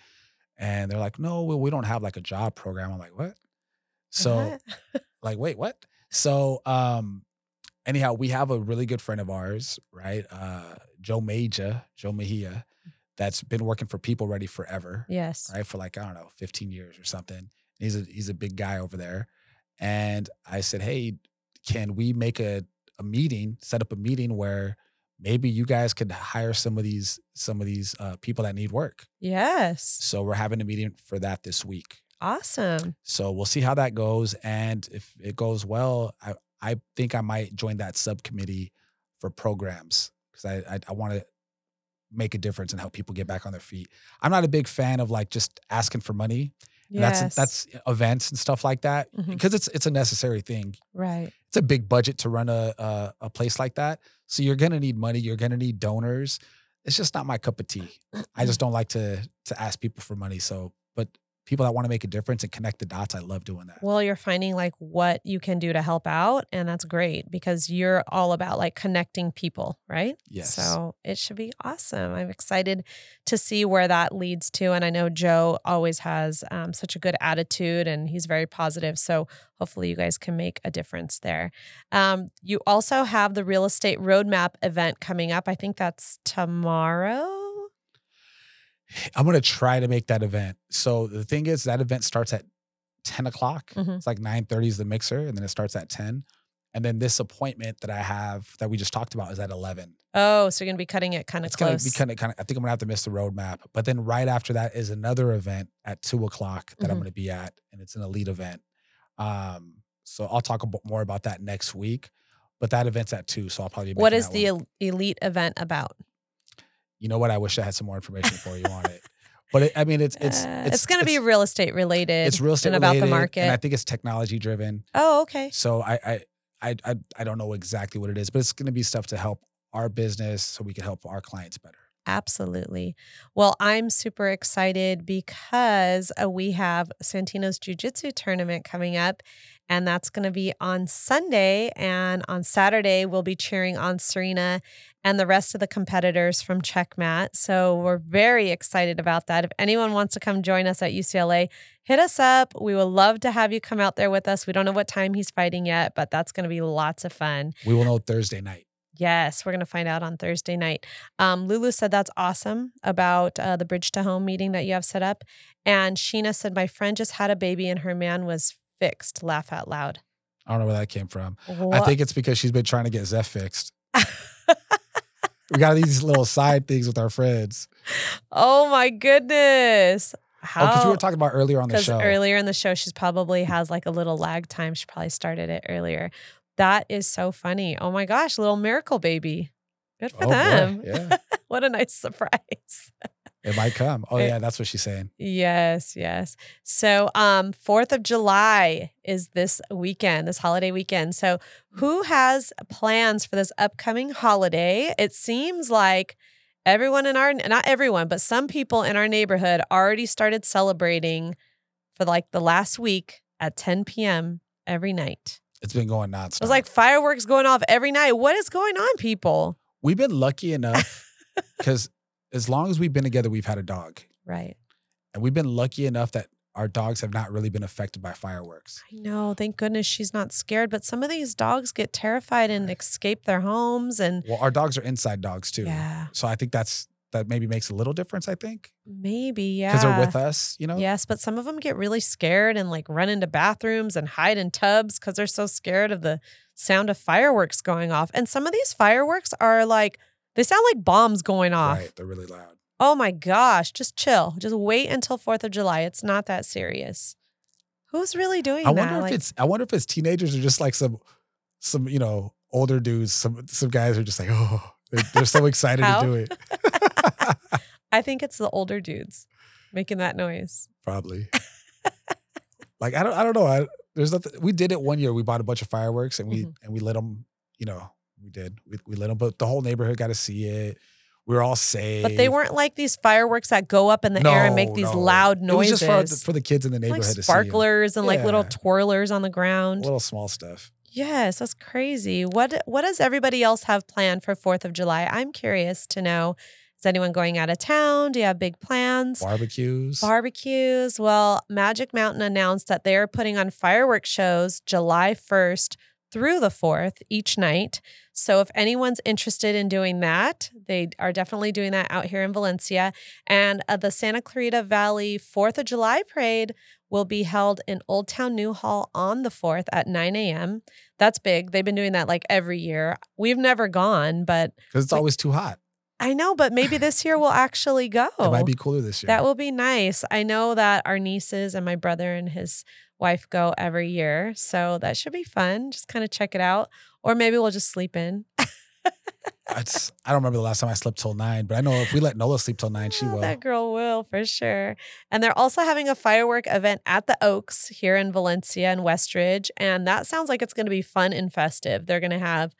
And they're like, no, well, we don't have like a job program. I'm like, what? So What? (laughs) like, wait, what? So um anyhow, we have a really good friend of ours, right? Uh Joe Major, Joe Mejia, that's been working for People Ready forever, yes. right? For like, I don't know, 15 years or something. He's a he's a big guy over there. And I said, Hey, can we make a, a meeting, set up a meeting where maybe you guys could hire some of these some of these uh, people that need work. Yes. So we're having a meeting for that this week. Awesome. So we'll see how that goes, and if it goes well, I I think I might join that subcommittee for programs because I I, I want to make a difference and help people get back on their feet. I'm not a big fan of like just asking for money. And That's that's events and stuff like that Mhm. because it's it's a necessary thing. right. It's a big budget to run a, a a place like that. So you're gonna need money. You're gonna need donors. It's just not my cup of tea. I just (coughs) don't like to to ask people for money. So, but people that want to make a difference and connect the dots, I love doing that. Well, you're finding like what you can do to help out, and that's great because you're all about like connecting people, right? Yes. So it should be awesome. I'm excited to see where that leads to. And I know Joe always has um, such a good attitude and he's very positive. So hopefully you guys can make a difference there. Um, you also have the real estate roadmap event coming up. I think that's tomorrow. I'm gonna try to make that event. So the thing is, that event starts at 10 o'clock. Mhm. It's like 9:30 is the mixer, and then it starts at 10. And then this appointment that I have that we just talked about is at 11. Oh, so you're going to be cutting it kind of It's gonna close. be kind of kind of. I think I'm gonna have to miss the roadmap. But then right after that is another event at two o'clock that I'm Mhm. gonna be at, and it's an elite event. Um, so I'll talk about more about that next week. But that event's at two, so I'll probably. Be what is the one. elite event about? You know what? I wish I had some more information for you on it. But it, I mean, it's it's Uh, it's, going to be real estate related. it's real estate and about the market. and I think it's technology driven. oh, okay. So I I I I, I don't know exactly what it is, but it's going to be stuff to help our business so we can help our clients better. Absolutely. Well, I'm super excited because uh, we have Santino's Jiu Jitsu tournament coming up, and that's going to be on Sunday. And on Saturday, we'll be cheering on Serena and the rest of the competitors from Checkmat. So we're very excited about that. If anyone wants to come join us at UCLA, hit us up. We would love to have you come out there with us. We don't know what time he's fighting yet, but that's going to be lots of fun. We will know Thursday night. Yes, we're going to find out on Thursday night. Um, Lulu said that's awesome about uh, the Bridge to Home meeting that you have set up. And Sheena said, My friend just had a baby and her man was fixed. Laugh out loud. I don't know where that came from. I think it's because she's been trying to get Zeph fixed. (laughs) We got these little side things with our friends. oh my goodness. Oh, because we were talking about earlier on the show. earlier in the show, she's probably has like a little lag time. She probably started it earlier. That is so funny. Oh my gosh, little miracle baby. Good for Oh, boy. them. Yeah, (laughs) what a nice surprise. (laughs) it might come. Oh It- yeah, that's what she's saying. Yes, yes. So, um 4th of July is this weekend, this holiday weekend. So, who has plans for this upcoming holiday? It seems like everyone in our not everyone, but some people in our neighborhood already started celebrating for like the last week at 10 p.m. every night. It's been going nonstop. It was like fireworks going off every night. What is going on, people? we've been lucky enough (laughs) because as long as we've been together, we've had a dog, Right. and we've been lucky enough that our dogs have not really been affected by fireworks. I know. Thank goodness she's not scared. But some of these dogs get terrified and escape their homes. And Well, our dogs are inside dogs too. yeah, So I think that's that maybe makes a little difference. I think maybe. Yeah. because they're with us. You know. Yes. But some of them get really scared and like run into bathrooms and hide in tubs because they're so scared of the sound of fireworks going off. And some of these fireworks are like, they sound like bombs going off. Right. They're really loud. Oh my gosh. Just chill. Just wait until 4th of July. It's not that serious. Who's really doing that? I that? wonder if Like- it's I wonder if it's teenagers or just like some some you know older dudes. Some some guys are just like oh they're, they're so excited to do it. (laughs) I think it's the older dudes making that noise. Probably. like I don't I don't know. I, there's nothing. We did it one year. We bought a bunch of fireworks and we Mhm. and we lit them. You know we did. We we lit them, but the whole neighborhood got to see it. We were all safe. But they weren't like these fireworks that go up in the air and make these no. loud It was noises. just for the, for the kids in the like neighborhood to see 'em. sparklers and like little twirlers on the ground. Little small stuff. yes, that's crazy. What what does everybody else have planned for 4th of July? I'm curious to know. Is anyone going out of town? Do you have big plans? Barbecues. Barbecues. Well, Magic Mountain announced that they are putting on fireworks shows July 1st through the 4th each night. So if anyone's interested in doing that, they are definitely doing that out here in Valencia. And uh, the Santa Clarita Valley 4th of July parade will be held in Old Town Newhall on the 4th at 9 a.m. That's big. They've been doing that like every year. We've never gone, but because it's we- always too hot. I know, but maybe this year we'll actually go. It might be cooler this year. That will be nice. I know that our nieces and my brother and his wife go every year. So that should be fun. Just kind of check it out. Or maybe we'll just sleep in. It's, I don't remember the last time I slept till nine, but I know if we let Nola sleep till nine, she Oh, will. That girl will for sure. And they're also having a firework event at the Oaks here in Valencia and Westridge. And that sounds like it's going to be fun and festive. They're going to have,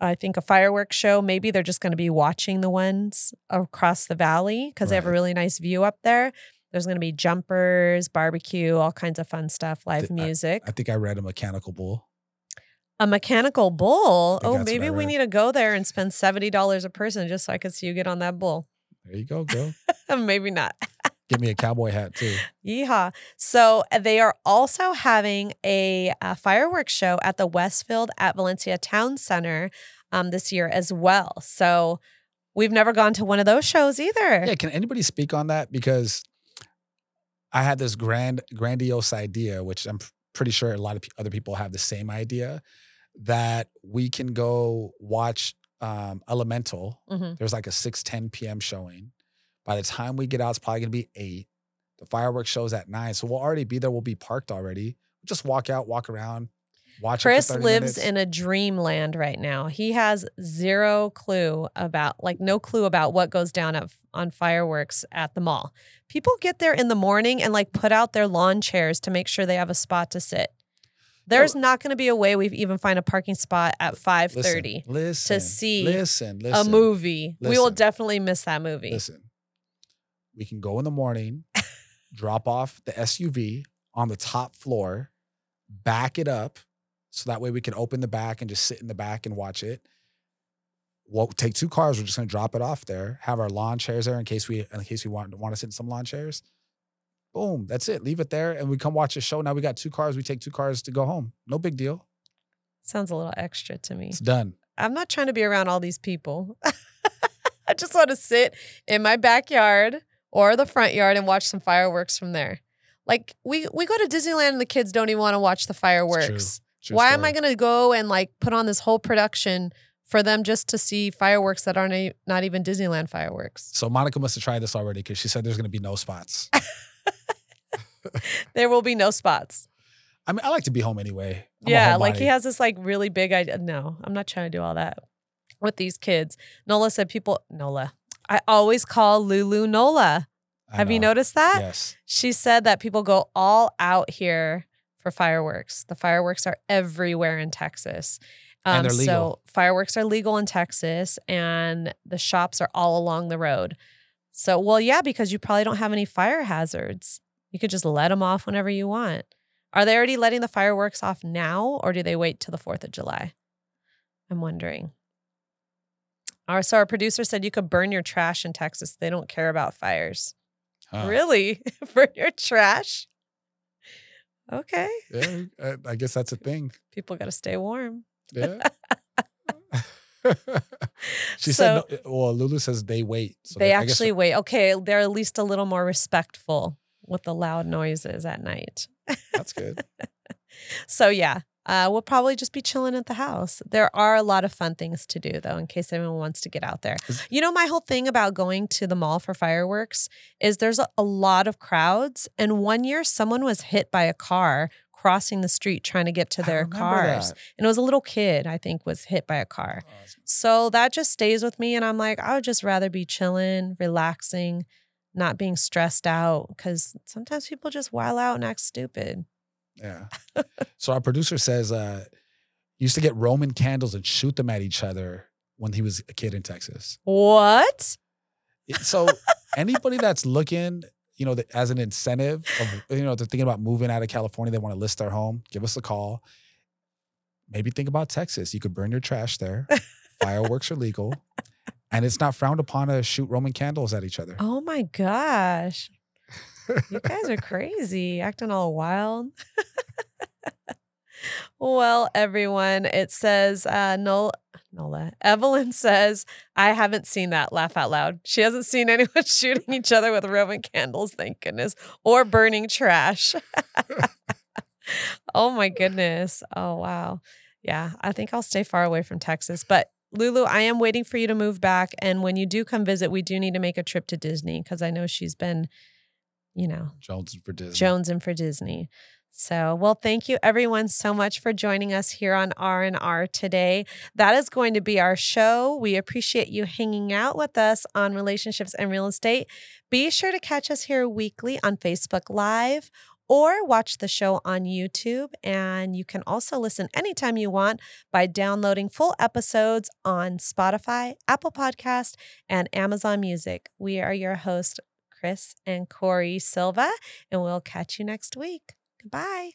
I think, a fireworks show. Maybe they're just going to be watching the ones across the valley because they have a really nice view up there. There's going to be jumpers, barbecue, all kinds of fun stuff, live Th- music. I think I read a mechanical bull. a mechanical bull. Oh, maybe we need to go there and spend $70 a person just so I could see you get on that bull. There you go, girl. (laughs) maybe not. (laughs) Give me a cowboy hat too. Yeehaw. So uh, they are also having a, uh fireworks show at the Westfield at Valencia Town Center um, this year as well. So we've never gone to one of those shows either. Yeah, can anybody speak on that? Because I had this grand, grandiose idea, which I'm pretty sure a lot of other people have the same idea, that we can go watch um, Elemental. Mhm. There's like a 6 10 p.m. showing. By the time we get out, it's probably gonna be eight. The fireworks shows at nine, so we'll already be there. We'll be parked already. Just walk out, walk around, watch. Chris lives minutes. in a dreamland right now. He has zero clue about, like, no clue about what goes down at, on fireworks at the mall. People get there in the morning and like put out their lawn chairs to make sure they have a spot to sit. There's not going to be a way we even find a parking spot at five Listen, thirty Listen, see listen, a listen, movie. We will definitely miss that movie. Listen, we can go in the morning, (laughs) drop off the SUV on the top floor, back it up, so that way we can open the back and just sit in the back and watch it. We'll take two cars. We're just gonna drop it off there. Have our lawn chairs there in case we in case we want want to sit in some lawn chairs. Boom, that's it. Leave it there, and we come watch a show. Now we got two cars. We take two cars to go home. No big deal. Sounds a little extra to me. It's done. I'm not trying to be around all these people. (laughs) I just want to sit in my backyard or the front yard and watch some fireworks from there. Like we we go to Disneyland and the kids don't even want to watch the fireworks. True Why am I going to go and like put on this whole production for them just to see fireworks that aren't e- not even Disneyland fireworks? So Monica must have tried this already because she said there's gonna be no spots. (laughs) (laughs) There will be no spots. I mean, I like to be home anyway. I'm yeah, like he has this like really big idea. No, I'm not trying to do all that with these kids. Nola said people Nola. I always call Lulu Nola. I Have you noticed that? Yes. She said that people go all out here for fireworks. The fireworks are everywhere in Texas. Um, And they're legal. So fireworks are legal in Texas, and the shops are all along the road. So, well, yeah, because you probably don't have any fire hazards. You could just let them off whenever you want. Are they already letting the fireworks off now, or do they wait till the Fourth of July? I'm wondering. Our so our producer said you could burn your trash in Texas. They don't care about fires. Huh. Really? (laughs) For your trash? Okay. Yeah, I- I guess that's a thing. People got to stay warm. Yeah. (laughs) (laughs) she So- said, no, well, Lulu says they wait. So they guess- actually wait. Okay. They're at least a little more respectful with the loud noises at night. that's good. (laughs) So, yeah, uh, we'll probably just be chilling at the house. There are a lot of fun things to do, though, in case anyone wants to get out there. You know, my whole thing about going to the mall for fireworks is there's a, a lot of crowds. And one year, someone was hit by a car crossing the street trying to get to their cars. that. And it was a little kid, I think, was hit by a car. So that just stays with me. And I'm like, I would just rather be chilling, relaxing, not being stressed out. Cause sometimes people just while out and act stupid. Yeah. (laughs) so our producer says uh used to get Roman candles and shoot them at each other when he was a kid in Texas. What? So (laughs) anybody that's looking, you know, that- as an incentive of you know, they're thinking about moving out of California, they want to list their home, give us a call. Maybe think about Texas. You could burn your trash there. (laughs) Fireworks are legal. And it's not frowned upon to shoot Roman candles at each other. Oh my gosh. You guys are crazy, acting all wild. (laughs) well, everyone, it says uh Nola, Nola. Evelyn (laughs) says, I haven't seen that. Laugh out loud. She hasn't seen (laughs) anyone shooting each other with Roman candles, thank goodness, or burning trash. (laughs) oh my goodness. Oh wow. Yeah, I think I'll stay far away from Texas. But Lulu, I am waiting for you to move back. And when you do come visit, we do need to make a trip to Disney because I know she's been, you know, Jones for Disney. jonesing for Disney. So, well, thank you everyone so much for joining us here on R&R today. That is going to be our show. We appreciate you hanging out with us on relationships and real estate. Be sure to catch us here weekly on Facebook Live or watch the show on YouTube. And you can also listen anytime you want by downloading full episodes on Spotify, Apple Podcast, and Amazon Music. We are your hosts, Chris and Corey Silva, and we'll catch you next week. Goodbye.